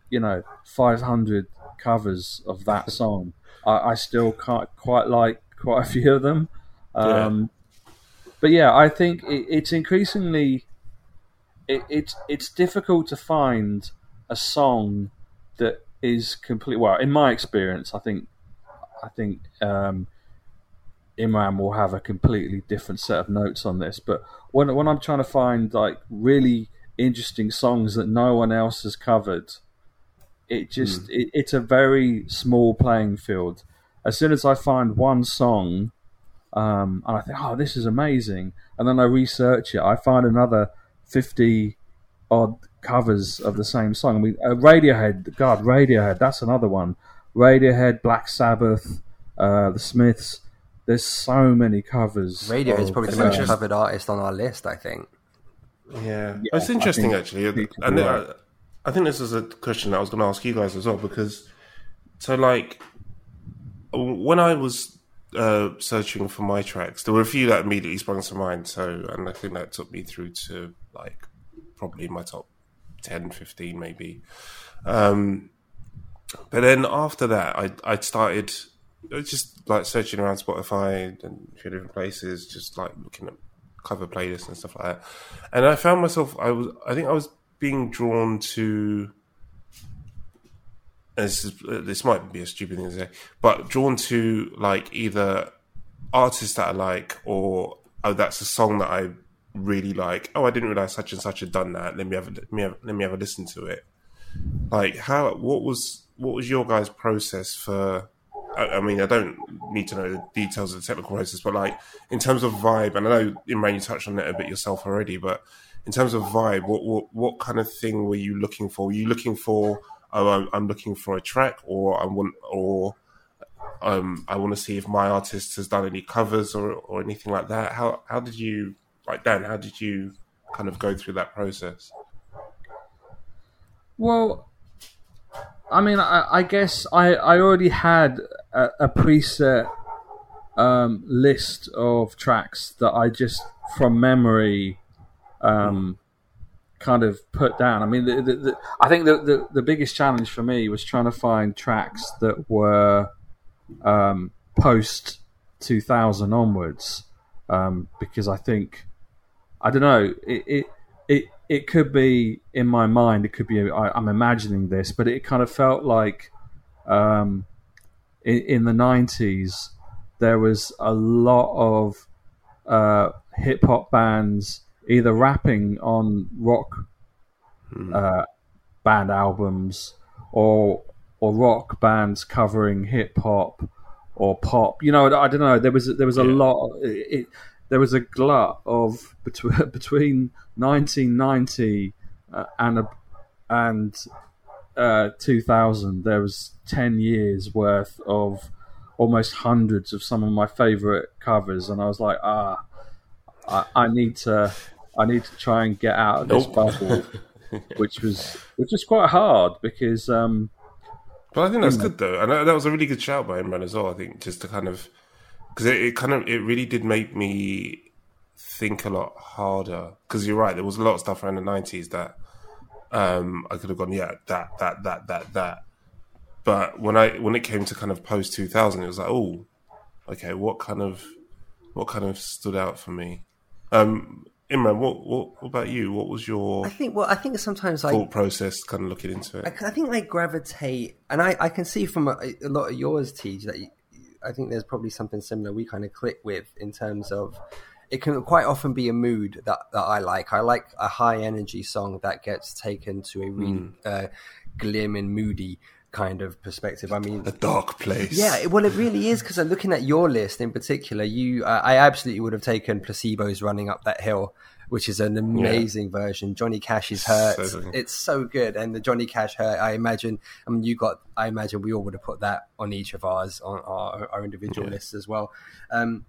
you know 500 covers of that song, I, I still can't quite like quite a few of them. Yeah. Um, But yeah, I think it, it's increasingly it, it's it's difficult to find a song that is complete. Well, in my experience, I think I think um, Imran will have a completely different set of notes on this. But when when I'm trying to find like really interesting songs that no one else has covered, it just it, it's a very small playing field. As soon as I find one song, um, and I think, oh, this is amazing, and then I research it, I find another fifty odd covers of the same song. I mean, uh, Radiohead, God, Radiohead, that's another one. Radiohead, Black Sabbath, uh, The Smiths. There's so many covers. Radio is of, probably the uh, most covered artist on our list, I think. Yeah, Yeah, it's interesting actually, think you could and be I. I think this is a question that I was going to ask you guys as well because, so like, when I was uh, searching for my tracks, there were a few that immediately sprung to mind. So, and I think that took me through to like probably my top 10, 15 maybe. Um, but then after that, I I started just like searching around Spotify and a few different places, just like looking at cover playlists and stuff like that. And I found myself, I was, I think I was being drawn to. This is, uh, this might be a stupid thing to say, but drawn to like either artists that I like or oh that's a song that I really like. Oh, I didn't realize such and such had done that. Let me have a, let me have, let me have a listen to it. like how what was what was your guys' process for? I, I mean, I don't need to know the details of the technical process, but like in terms of vibe, and I know Imran, you touched on it a bit yourself already, but in terms of vibe, what what what kind of thing were you looking for? Were you looking for? Oh, I'm, looking for a track, or I want, or um, I want to see if my artist has done any covers or or anything like that. How how did you like Dan? How did you kind of go through that process? Well, I mean, I, I guess I, I already had a, a preset um, list of tracks that I just from memory um, kind of put down. I mean, the, the, the, I think the, the, biggest challenge for me was trying to find tracks that were um, post 2000 onwards um, because I think I don't know it, it it it could be in my mind it could be I, am imagining this but it kind of felt like um, in, in, the 90s there was a lot of uh, hip hop bands either rapping on rock hmm. uh, band albums or or rock bands covering hip hop or pop. You know, I don't know. There was there was a yeah. lot. It, there was a glut of between between 1990 uh, and a, and uh, 2000. There was ten years worth of almost hundreds of some of my favorite covers, and I was like, ah, I, I need to I need to try and get out of this bubble, which was which was quite hard because. Um, but I think that's good though, and that was a really good shout by Imran as well. I think just to kind of because it, it, kind of it really did make me think a lot harder. Because you're right, there was a lot of stuff around the nineties that um, I could have gone, yeah, that, that, that, that, that. But when I when it came to kind of post two thousand, it was like, oh, okay, what kind of what kind of stood out for me? Um, Imran, what, what, what about you? What was your? I think. Well, I think sometimes thought I, process, kind of looking into it. I, I, think I gravitate, and I, I can see from a, a lot of yours, Tej, that you, I think there's probably something similar we kind of click with in terms of it can quite often be a mood that, that I like. I like a high energy song that gets taken to a really mm. uh, glim and moody kind of perspective. I mean, a dark place. Yeah, well, it really is because I'm looking at your list in particular. You, uh, I absolutely would have taken placebos running up that hill, which is an amazing yeah. version. Johnny Cash's hurt. So it's so good, and the Johnny Cash hurt. I imagine. I mean, you got. I imagine we all would have put that on each of ours on our, our individual yeah. lists as well. Um,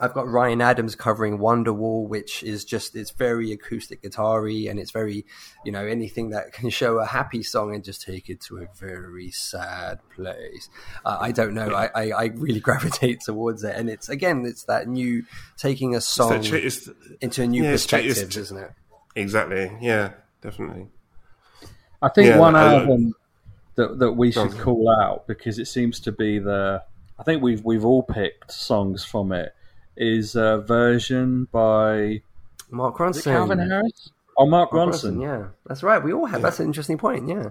I've got Ryan Adams covering Wonderwall, which is just it's very acoustic guitar-y and it's very, you know, anything that can show a happy song and just take it to a very sad place. Uh, I don't know. I, I, I, really gravitate towards it, and it's again, it's that new taking a song it's it's, into a new yeah, perspective, it's, isn't it? Exactly. Yeah, definitely. I think yeah, one album that that we should call out because it seems to be the. I think we've we've all picked songs from it is a version by Mark Ronson. Calvin Harris? Oh, Mark, Mark Ronson. Ronson. Yeah, that's right. We all have. Yeah. That's an interesting point. Yeah.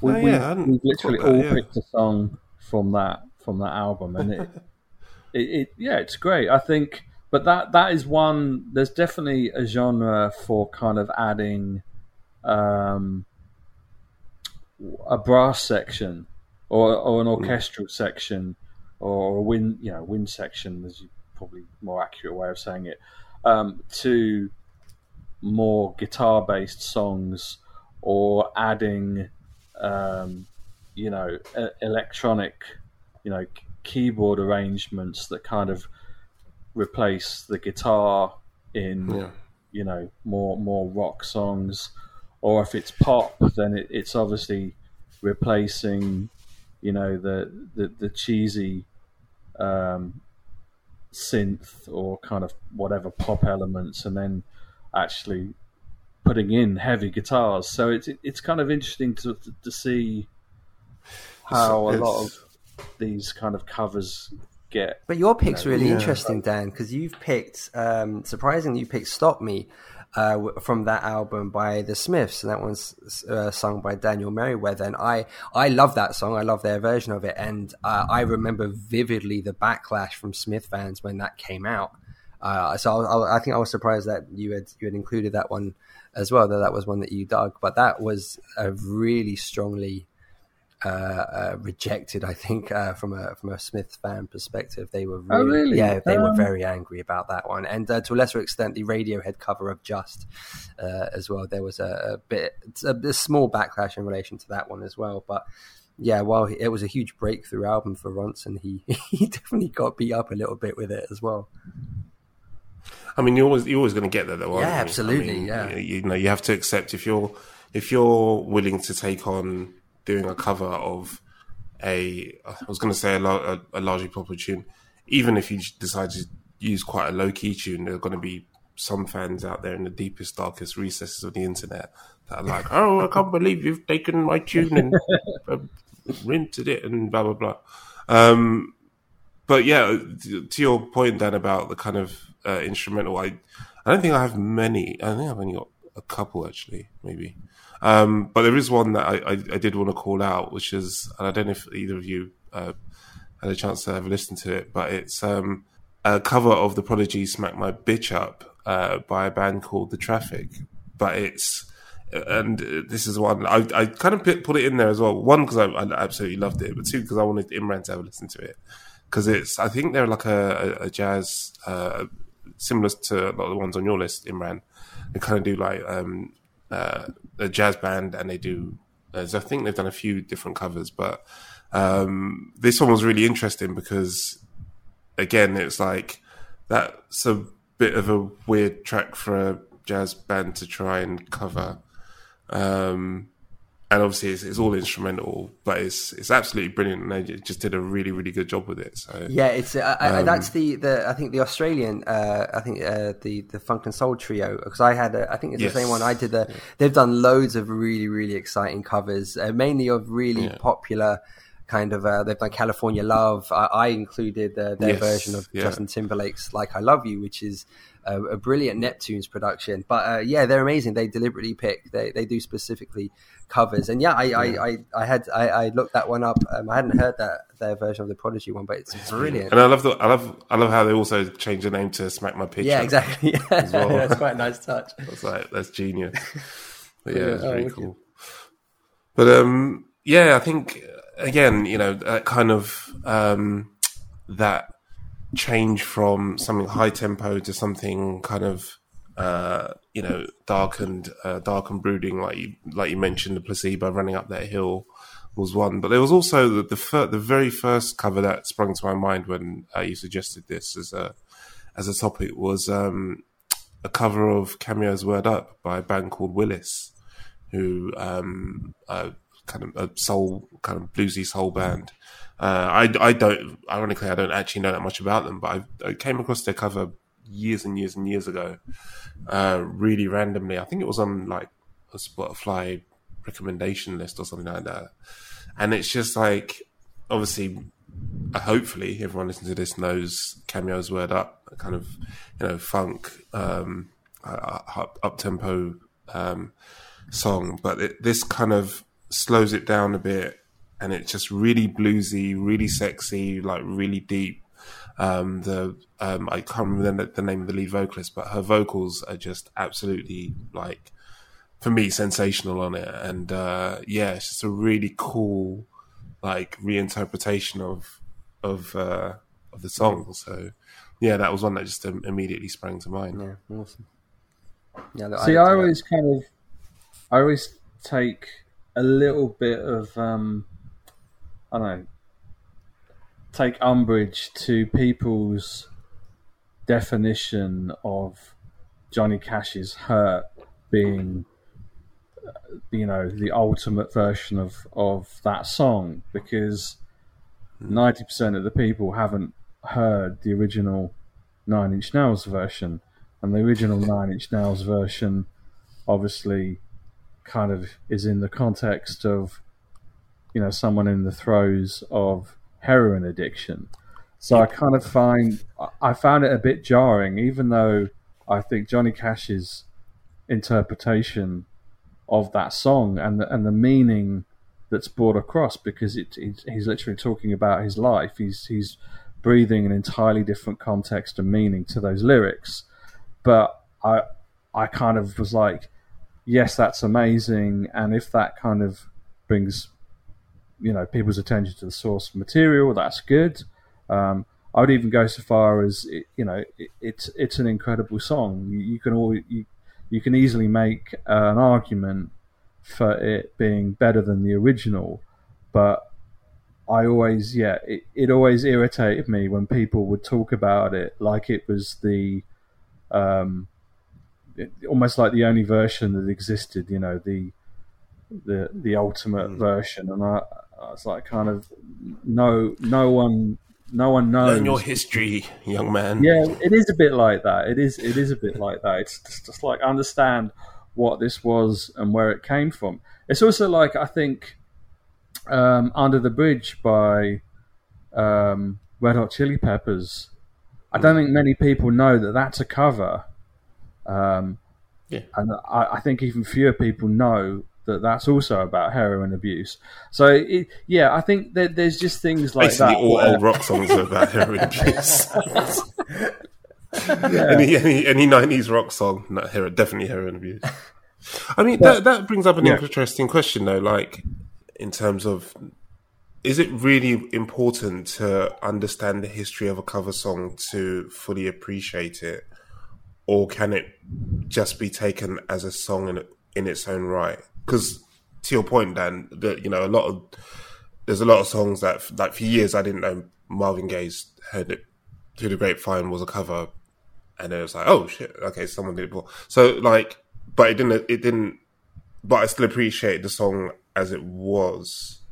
We, oh, yeah, we, we literally that, all yeah. picked a song from that from that album, and it, it, it, yeah, it's great. I think, but that that is one. There's definitely a genre for kind of adding um, a brass section or or an hmm. orchestral mm. section or a wind, you know, wind section, is probably more accurate way of saying it, um, to more guitar-based songs or adding, um, you know, electronic, you know, keyboard arrangements that kind of replace the guitar in, yeah. you know, more more rock songs, or if it's pop, then it, it's obviously replacing, you know, the the, the cheesy um, synth or kind of whatever pop elements, and then actually putting in heavy guitars. So it's it's kind of interesting to to see how it's, a lot of these kind of covers get. But your pick's you know, really yeah. interesting, Dan, because you've picked um, surprisingly you picked "Stop Me," uh, from that album by the Smiths, and that one's uh, sung by Daniel Merriweather. And I, I love that song. I love their version of it, and uh, I remember vividly the backlash from Smith fans when that came out. Uh, so I, I, think I was surprised that you had you had included that one as well. That that was one that you dug, but that was a really strongly uh, uh, rejected. I think uh, from a from a Smiths fan perspective, they were really, Oh, really? yeah they were Um, very angry about that one, and uh, to a lesser extent, the Radiohead cover of Just uh, as well. There was a, a bit a, a small backlash in relation to that one as well, but. Yeah, while he- it was a huge breakthrough album for Ronson, he he definitely got beat up a little bit with it as well. I mean, you're always you're always going to get that, though. aren't Yeah, you? absolutely, I mean, yeah. You, you know, you have to accept if you're if you're willing to take on doing a cover of a I was going to say a, a, a largely proper tune, even if you decide to use quite a low key tune, there are going to be some fans out there in the deepest, darkest recesses of the internet that are like, "Oh, I can't believe you've taken my tune and uh, rented it and blah blah blah." Um, but yeah, to to your point, Dan, about the kind of uh, instrumental, I I don't think I have many. I think I've only got a couple actually, maybe. Um, but there is one that I, I, I did want to call out, which is, and I don't know if either of you uh, had a chance to ever listen to it, but it's um, a cover of the Prodigy "Smack My Bitch Up" uh, by a band called The Traffic. But it's and this is one I, I kind of put, it in there as well. One because I, I absolutely loved it, but two because I wanted Imran to have a listen to it because it's I think they're like a, a, a jazz uh, similar to a lot of the ones on your list, Imran. They kind of do like um, uh, a jazz band, and they do. I think they've done a few different covers, but um, this one was really interesting because again, it's like that's a bit of a weird track for a jazz band to try and cover. Um, and obviously it's, it's all instrumental, but it's it's absolutely brilliant, and they just did a really really good job with it. So Yeah, it's uh, I, I, Um, that's the, the I think the Australian uh, I think uh, the the Funk and Soul trio because I had a, I think it's Yes. the same one I did. The, They've done loads of really really exciting covers, uh, mainly of really Yeah. popular kind of. Uh, they've done California Love. I, I included uh, their Yes, version of yeah. Justin Timberlake's Like I Love You, which is a, a brilliant Neptunes production. But uh, yeah, they're amazing. They deliberately pick. They they do specifically covers. And yeah, I I, I, I had I, I looked that one up. Um, I hadn't heard that their version of the Prodigy one, but it's brilliant. And I love the I love I love how they also changed the name to Smack My Pitch. Yeah, exactly. as well. That's quite a nice touch. It's like that's genius. But yeah, it's Oh, very cool. But um, yeah, I think again, you know, that kind of um, that change from something high tempo to something kind of uh, you know dark and uh, dark and brooding, like you like you mentioned, the placebo running up that hill was one. But there was also the the, fir- the very first cover that sprung to my mind when uh, you suggested this as a as a topic was um, a cover of Cameo's "Word Up" by a band called Willis, who um, kind of a soul, kind of bluesy soul band. Uh, I, I don't, ironically, I don't actually know that much about them, but I, I came across their cover years and years and years ago, uh, really randomly. I think it was on like a Spotify recommendation list or something like that. And it's just like, obviously, uh, hopefully, everyone listening to this knows Cameo's word up, kind of, you know, funk, um, uh, up, up tempo um, song, but it, this kind of slows it down a bit, and it's just really bluesy, really sexy, like really deep. Um, the um, I can't remember the, the name of the lead vocalist, but her vocals are just absolutely like for me sensational on it, and uh, yeah, it's just a really cool like reinterpretation of of uh, of the song. So yeah, that was one that just um, immediately sprang to mind. Yeah, awesome. Yeah, See, I- I always kind of, I always take a little bit of, um, I don't know, take umbrage to people's definition of Johnny Cash's "Hurt" being, uh, you know, the ultimate version of of that song because ninety percent of the people haven't heard the original Nine Inch Nails version, and the original Nine Inch Nails version obviously kind of is in the context of you know someone in the throes of heroin addiction. So I kind of find I found it a bit jarring, even though I think Johnny Cash's interpretation of that song and the, and the meaning that's brought across because it, it, he's literally talking about his life. He's he's breathing an entirely different context and meaning to those lyrics. But I I kind of was like, yes, that's amazing, and if that kind of brings you know people's attention to the source material, that's good. Um, I would even go so far as you know it, it's it's an incredible song. You, you can always, you you can easily make uh, an argument for it being better than the original, but I always yeah it, it always irritated me when people would talk about it like it was the um, almost like the only version that existed. You know the the the ultimate mm. version, and I, I was like kind of no no one no one knows Learn your history, young man. Yeah, it is a bit like that. It is. It is a bit like that. It's just, just like understand what this was and where it came from. It's also like I think um, "Under the Bridge" by um, Red Hot Chili Peppers. I don't think many people know that that's a cover. Um, yeah. And I, I, think even fewer people know that that's also about heroin abuse. So it, yeah, I think that there's just things like Basically that. all where... old rock songs are about heroin abuse. yeah. Any any any nineties rock song, not hero, definitely heroin abuse. I mean that that brings up an yeah. interesting question though, like in terms of is it really important to understand the history of a cover song to fully appreciate it, or can it just be taken as a song in in its own right? Because to your point, Dan, that you know a lot of there's a lot of songs that like for years I didn't know Marvin Gaye's heard it through the grapevine was a cover, and it was like oh shit, okay, someone did it before. So like, but it didn't. It didn't. But I still appreciate the song as it was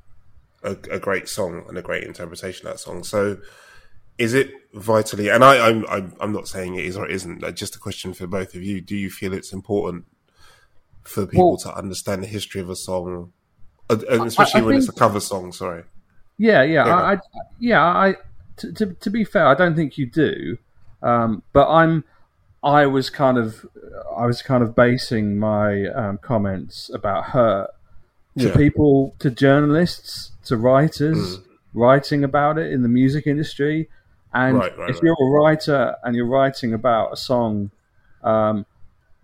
a, a great song and a great interpretation of that song. So is it vitally and I, I'm, I'm I'm not saying it is or it isn't. Just a question for both of you. Do you feel it's important for people well, to understand the history of a song, uh, and especially I, I when think, it's a cover song. Sorry. Yeah, yeah, yeah. I, I, yeah. I to, to, to be fair, I don't think you do, um, but I'm. I was kind of, I was kind of basing my um, comments about her to yeah. people, to journalists, to writers mm. writing about it in the music industry. And right, right, if right. you're a writer and you're writing about a song, um,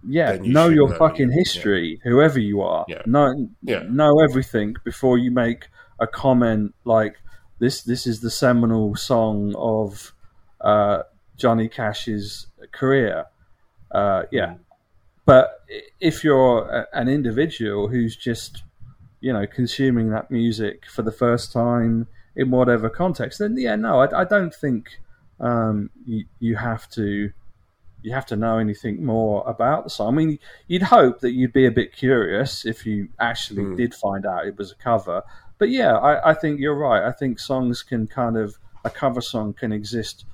yeah, you know your know, fucking history, yeah. whoever you are. Yeah. Know yeah. know everything before you make a comment like this. This is the seminal song of uh, Johnny Cash's career. Uh, yeah, mm. but if you're a, an individual who's just you know consuming that music for the first time in whatever context, then yeah, no, I, I don't think um, you, you have to you have to know anything more about the song. I mean, you'd hope that you'd be a bit curious if you actually mm. did find out it was a cover. But yeah, I, I, think you're right. I think songs can kind of a cover song can exist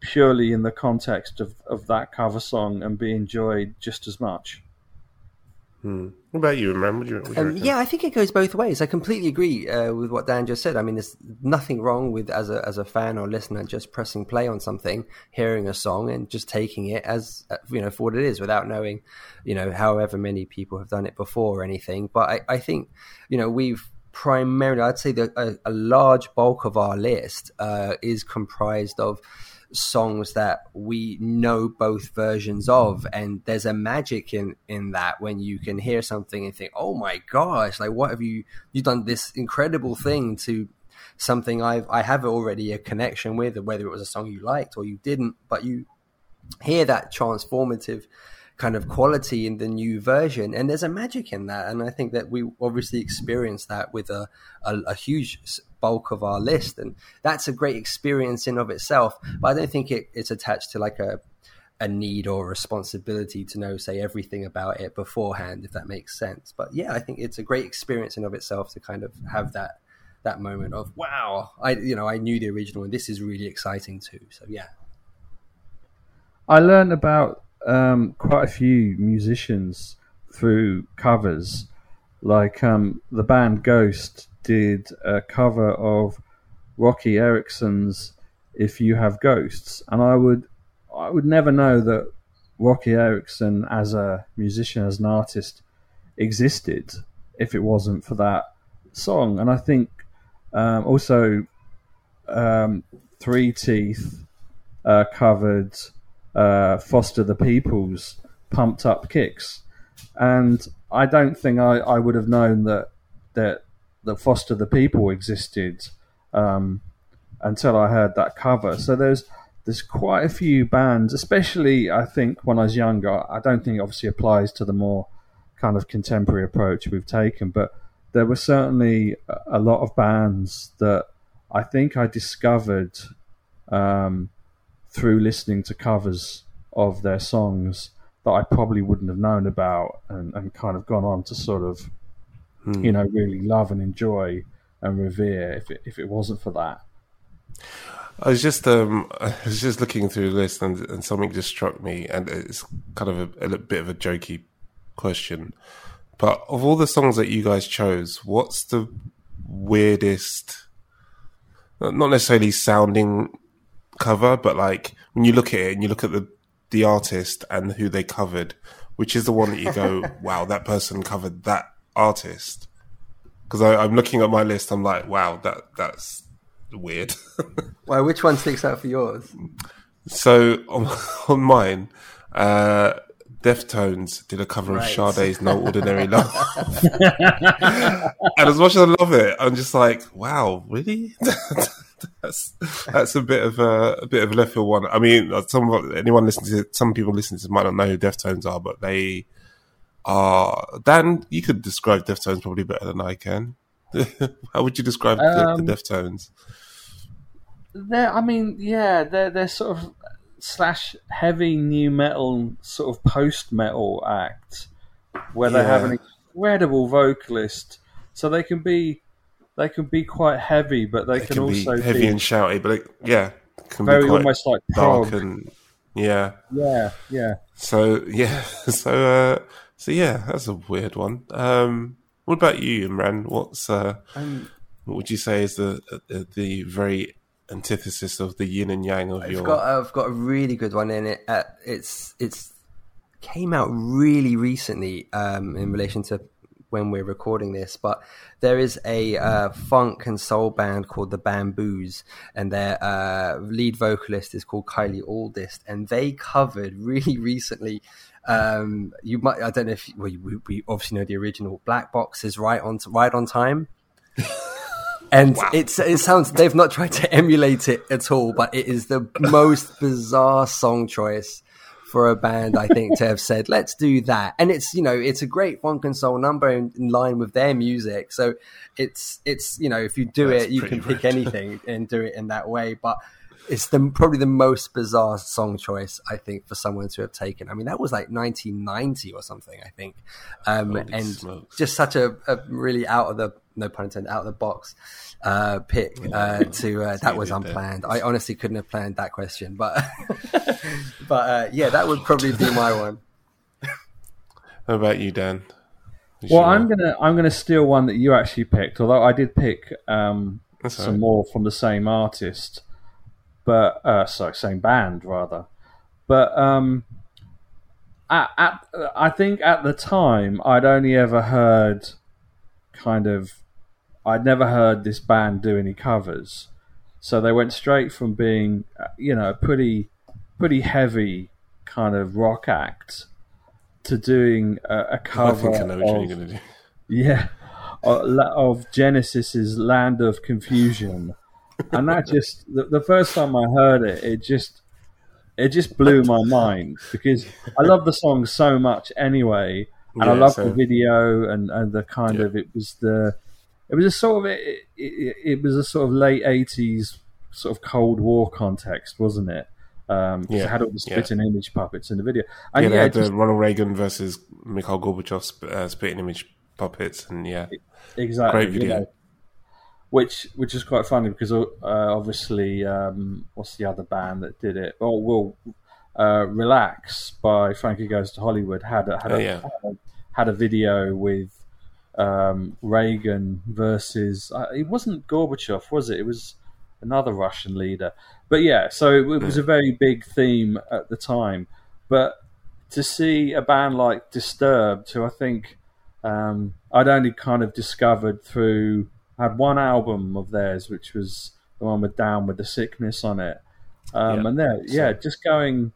purely in the context of, of that cover song and be enjoyed just as much. Hmm. What about you, man? Would you, would you um, yeah, I think it goes both ways. I completely agree uh, with what Dan just said. I mean, there's nothing wrong with as a as a fan or listener just pressing play on something, hearing a song, and just taking it as uh, you know for what it is, without knowing, you know, however many people have done it before or anything. But I, I think, you know, we've primarily, I'd say that a, a large bulk of our list uh, is comprised of songs that we know both versions of and there's a magic in in that when you can hear something and think oh my gosh like what have you you've done this incredible thing to something I've I have already a connection with whether it was a song you liked or you didn't but you hear that transformative kind of quality in the new version and there's a magic in that and I think that we obviously experienced that with a, a, a huge bulk of our list, and that's a great experience in of itself. But I don't think it, it's attached to like a a need or responsibility to know say everything about it beforehand if that makes sense but yeah i think it's a great experience in of itself to kind of have that that moment of wow i you know i knew the original and this is really exciting too so yeah i learned about um, quite a few musicians through covers like um, the band ghost did a cover of Roky Erickson's "If You Have Ghosts," and I would I would never know that Roky Erickson as a musician, as an artist, existed if it wasn't for that song. And I think um, also um, Three Teeth uh, covered uh, Foster the People's "Pumped Up Kicks," and I don't think I, I would have known that that that Foster the People existed um, until I heard that cover. So there's there's quite a few bands, especially I think when I was younger. I don't think it obviously applies to the more kind of contemporary approach we've taken, but there were certainly a lot of bands that I think I discovered um, through listening to covers of their songs that I probably wouldn't have known about and, and kind of gone on to sort of, Hmm. you know, really love and enjoy and revere if it, if it wasn't for that. I was just um, I was just looking through the list, and, and something just struck me, and it's kind of a, a little bit of a jokey question. But of all the songs that you guys chose, what's the weirdest? Not necessarily sounding cover, but like when you look at it and you look at the the artist and who they covered, which is the one that you go, "Wow, that person covered that artist." Because I'm looking at my list, I'm like, "Wow, that that's weird." Well, which one sticks out for yours? So on, on mine, uh, Deftones did a cover Right. of Sade's "No Ordinary Love," and as much as I love it, I'm just like, wow, really? that's that's a bit of a, a bit of a left field one. I mean, some anyone listening to some people listening to might not know who Deftones are, but they are. Dan, you could describe Deftones probably better than I can. How would you describe the, Um, the Deftones? They're, I mean, yeah, they're they're sort of slash heavy new metal sort of post metal act where they have an incredible vocalist, so they can be they can be quite heavy, but they, It can, can also be heavy be and shouty, but it, yeah, can very be almost like dark prog. and yeah. Yeah, yeah. So yeah, so uh, so yeah, that's a weird one. Um, what about you, Imran? What's uh, Um, what would you say is the uh, the very antithesis of the yin and yang of I've your? got I've got a really good one in it. Uh, it's it's came out really recently um, in relation to when we're recording this, but there is a uh, funk and soul band called the Bamboos, and their uh, lead vocalist is called Kylie Auldist, and they covered really recently. Um, you might I don't know if well, we, we obviously know the original Black Box is right on Ride on Time. And it's it sounds they've not tried to emulate it at all, but it is the most bizarre song choice for a band I think to have said let's do that. And it's you know it's a great funk and soul number in, in line with their music. So it's it's you know if you do That's it you can pick anything and do it in that way. But it's the probably the most bizarre song choice I think for someone to have taken. I mean that was like 1990 or something I think, um, and smokes. just such a, a really out of the no pun intended out of the box uh, pick uh, to uh, that was you did there. unplanned. I honestly couldn't have planned that question, but but uh, yeah, that would probably be my one. How about you, Dan? Who's Well, your- I'm gonna I'm gonna steal one that you actually picked, although I did pick um, some right. more from the same artist, but uh, sorry, same band rather. But um, at, at I think at the time I'd only ever heard kind of I'd never heard this band do any covers, so they went straight from being uh, you know a pretty pretty heavy kind of rock act to doing a cover think I know what of, you're going to do. yeah, of of Genesis's Land of Confusion, and that just the, the first time I heard it, it just it just blew my mind because I love the song so much anyway, and I love so- the video and, and the kind Yeah. of it was the it was a sort of it, it, it, was a sort of late eighties sort of Cold War context, wasn't it? Um, Yeah, it had all the yeah. spitting image puppets in the video, Yeah, and they yeah, had just- the Ronald Reagan versus Mikhail Gorbachev uh, spitting image puppets, and yeah, exactly great video. you know. Which which is quite funny because uh, obviously um, what's the other band that did it? Oh, well, uh, "Relax" by Frankie Goes to Hollywood had a, had, Oh, a, yeah. had a had a video with um, Reagan versus uh, it wasn't Gorbachev, was it? It was another Russian leader. But yeah, so it, it was a very big theme at the time. But to see a band like Disturbed, who I think um, I'd only kind of discovered through had one album of theirs, which was the one with Down with the Sickness on it, um, Yeah. and there, yeah, just going.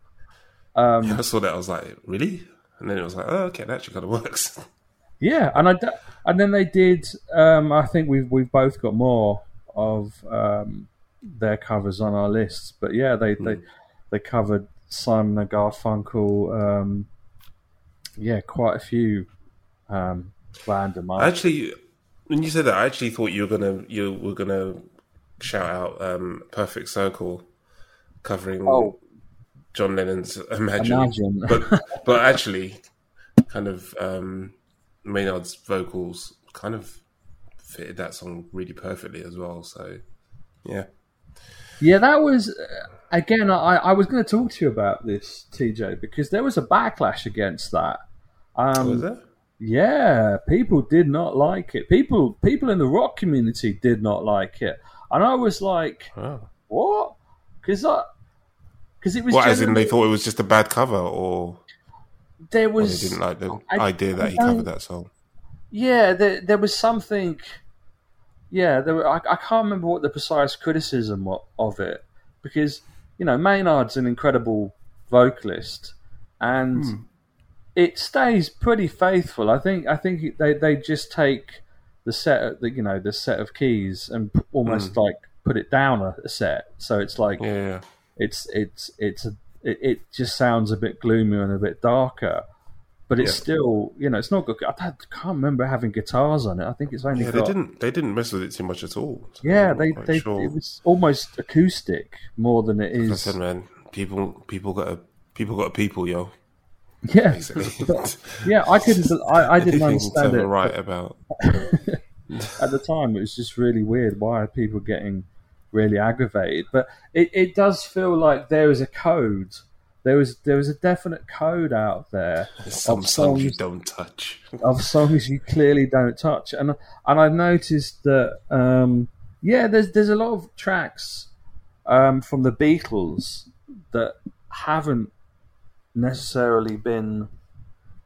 Um, I saw that. I was like, really? and then it was like, oh, okay, that actually kind of works. Yeah, and I d- and then they did. Um, I think we've we've both got more of um, their covers on our lists, but yeah, they they they covered Simon and Garfunkel. Um, yeah, quite a few um, random. artists. Actually, when you said that, I actually thought you were gonna you were gonna shout out um, "Perfect Circle," covering Oh. John Lennon's "Imagine,", Imagine. but but actually, kind of um, Maynard's vocals kind of fitted that song really perfectly as well. So, yeah, Yeah, that was uh, again. I, I was going to talk to you about this, TJ, because there was a backlash against that. Um, was it? Yeah, people did not like it. People, people in the rock community did not like it, and I was like, Oh. "What?" Because because it was What, as in they thought it was just a bad cover, or, there or was they didn't like the I- idea that he covered that song? Yeah, there, there was something. Yeah, there were, I, I can't remember what the precise criticism of it because you know Maynard's an incredible vocalist, and Hmm. It stays pretty faithful. I think I think they they just take the set of, the you know the set of keys and p- almost hmm. like put it down a, a set, so it's like. Yeah, it's it's it's a, it, it just sounds a bit gloomier and a bit darker. But it's Yeah. still, you know, it's not good. I can't remember having guitars on it. I think it's only yeah. They didn't they didn't mess with it too much at all. so yeah, they they sure. it was almost acoustic more than it is. Like I said, man, people people got a people got a people, yo. Yeah, yeah. I couldn't. I, I didn't understand it Right about at the time. It was just really weird. Why are people getting really aggravated? But it, it does feel like there is a code. There was there was a definite code out there some of songs you don't touch. of songs you clearly don't touch, and and I've noticed that um, yeah, there's there's a lot of tracks um, from the Beatles that haven't necessarily been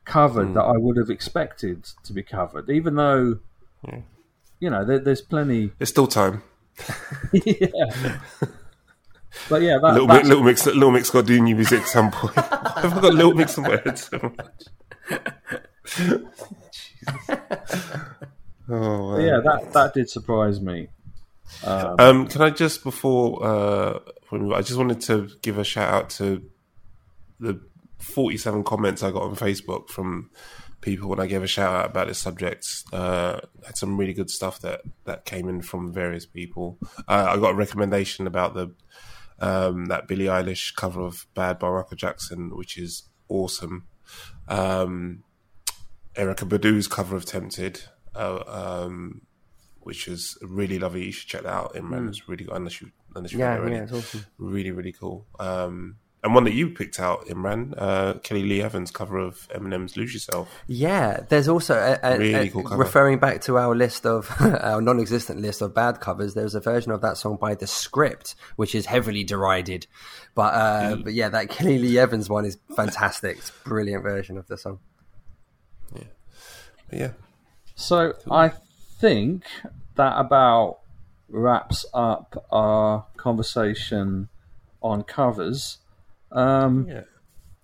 covered Hmm. that I would have expected to be covered, even though you know there, there's plenty. There's still time. yeah. But yeah, that, little, that's- Mix, little mix, little mix got to do new music at some point. I've got little mix in my head so much. oh, yeah, that that did surprise me. Um, Um, can I just before uh, I just wanted to give a shout out to the 47 comments I got on Facebook from people when I gave a shout out about this subject. Uh, had some really good stuff that that came in from various people. Uh, I got a recommendation about the um, that Billie Eilish cover of "Bad" by Michael Jackson, which is awesome. Um, Erykah Badu's cover of "Tempted." Uh, um, which is really lovely. You should check that out. Imran Mm. It's really good. Unless you, unless you Yeah, yeah, it's awesome. Really, really cool. Um, and one that you picked out, Imran, uh, Kellylee Evans' cover of Eminem's "Lose Yourself." Yeah, there's also a, a, Really a- cool cover. referring back to our list of our non-existent list of bad covers. There's a version of that song by The Script, which is heavily derided. But uh, Mm. but yeah, that Kellylee Evans one is fantastic. It's a brilliant version of the song. But yeah, So I think that about wraps up our conversation on covers. Um, Yeah.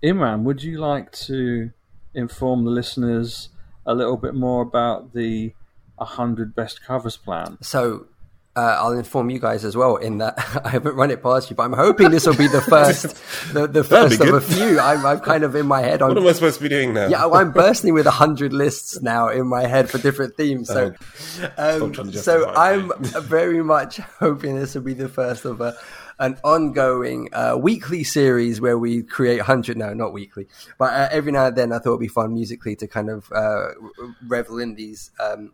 Imran, would you like to inform the listeners a little bit more about the 100 best covers plan? So uh, I'll inform you guys as well. In that I haven't run it past you, but I'm hoping this will be the first, the, the first of a few. I'm, I'm kind of in my head on what am I supposed to be doing now? Yeah, I'm bursting with a hundred lists now in my head for different themes. So, Oh, um, so I'm very much hoping this will be the first of a an ongoing uh, weekly series where we create hundred. No, not weekly, but uh, every now and then I thought it'd be fun musically to kind of uh, revel in these. Um,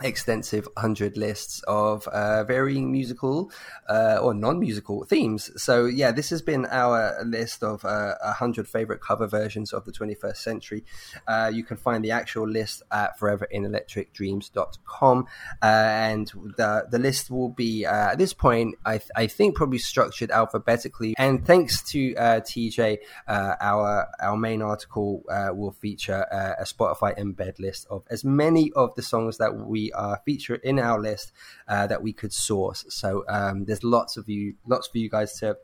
extensive 100 lists of uh, varying musical uh, or non-musical themes. So yeah this has been our list of uh, 100 favorite cover versions of the 21st century. Uh, you can find the actual list at foreverinelectricdreams.com uh, and the, the list will be uh, at this point I, th- I think probably structured alphabetically. And thanks to uh, TJ uh, our our main article will feature a Spotify embed list of as many of the songs that we are featured in our list uh, that we could source so um, there's lots of you lots for you guys to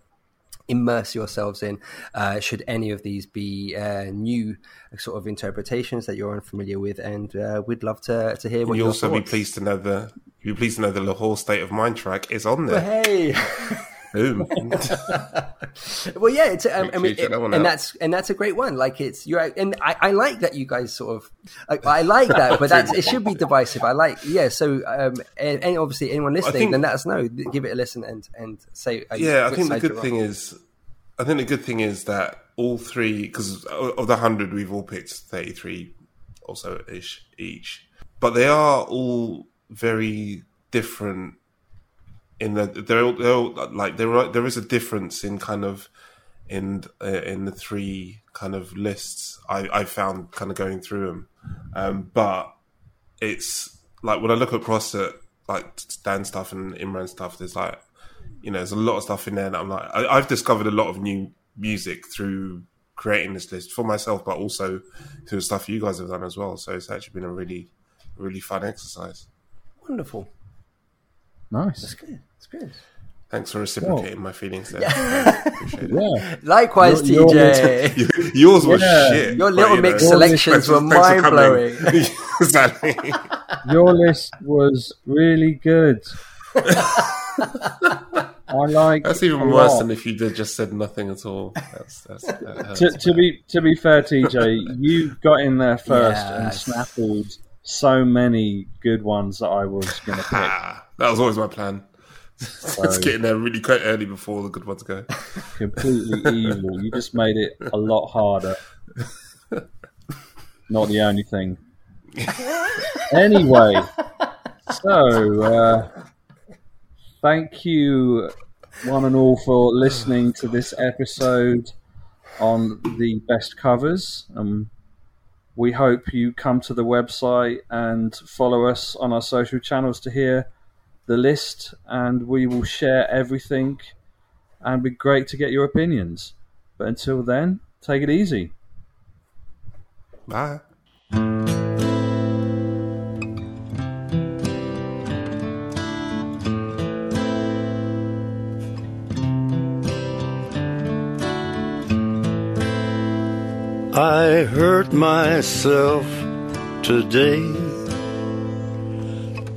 immerse yourselves in. Uh, should any of these be uh, new sort of interpretations that you're unfamiliar with, and uh, we'd love to to hear what your also be pleased to know the you'll be pleased to know the Lahore State of Mind track is on Well, there. hey. Boom. well, yeah, it's um, I mean, sure you check that one and out. that's and that's a great one. Like it's you're and I, I like that you guys sort of like, I like that, but that's it should be divisive. I like yeah. So um, and, and obviously anyone listening, think- then let us know. Give it a listen and and say uh, yeah, I think the good thing is, I think the good thing is that all three, because of the hundred, we've all picked thirty-three or so ish each, but they are all very different. In that they're they're all like there there is a difference in kind of in uh, in the three kind of lists I, I found kind of going through them, um, but it's like when I look across at like Dan stuff and Imran stuff, there's like you know, there's a lot of stuff in there that I'm like, I, I've discovered a lot of new music through creating this list for myself, but also through the stuff you guys have done as well. So it's actually been a really, really fun exercise. wonderful. Nice. That's good. That's good. Thanks for reciprocating my feelings there. Yeah. Yeah. Likewise, Your- TJ. You- Yours was Yeah. shit. Your but, little you mix know, selections were mind blowing. exactly. Your list was really good. I like. That's even a worse lot. than if you did just said nothing at all. That's, that's, to, to be to be fair, TJ, you got in there first Yes. and snaffled so many good ones that I was going to pick. That was always my plan. Just getting there really quite early before the good ones go. Completely evil. You just made it a lot harder. Not the only thing. Anyway, so uh, thank you, one and all, for listening to this episode on the best covers. Um, we hope you come to the website and follow us on our social channels to hear the list, and we will share everything. And be great to get your opinions. But until then, take it easy. Bye. I hurt myself today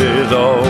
it all.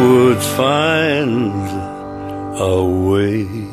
would find a way.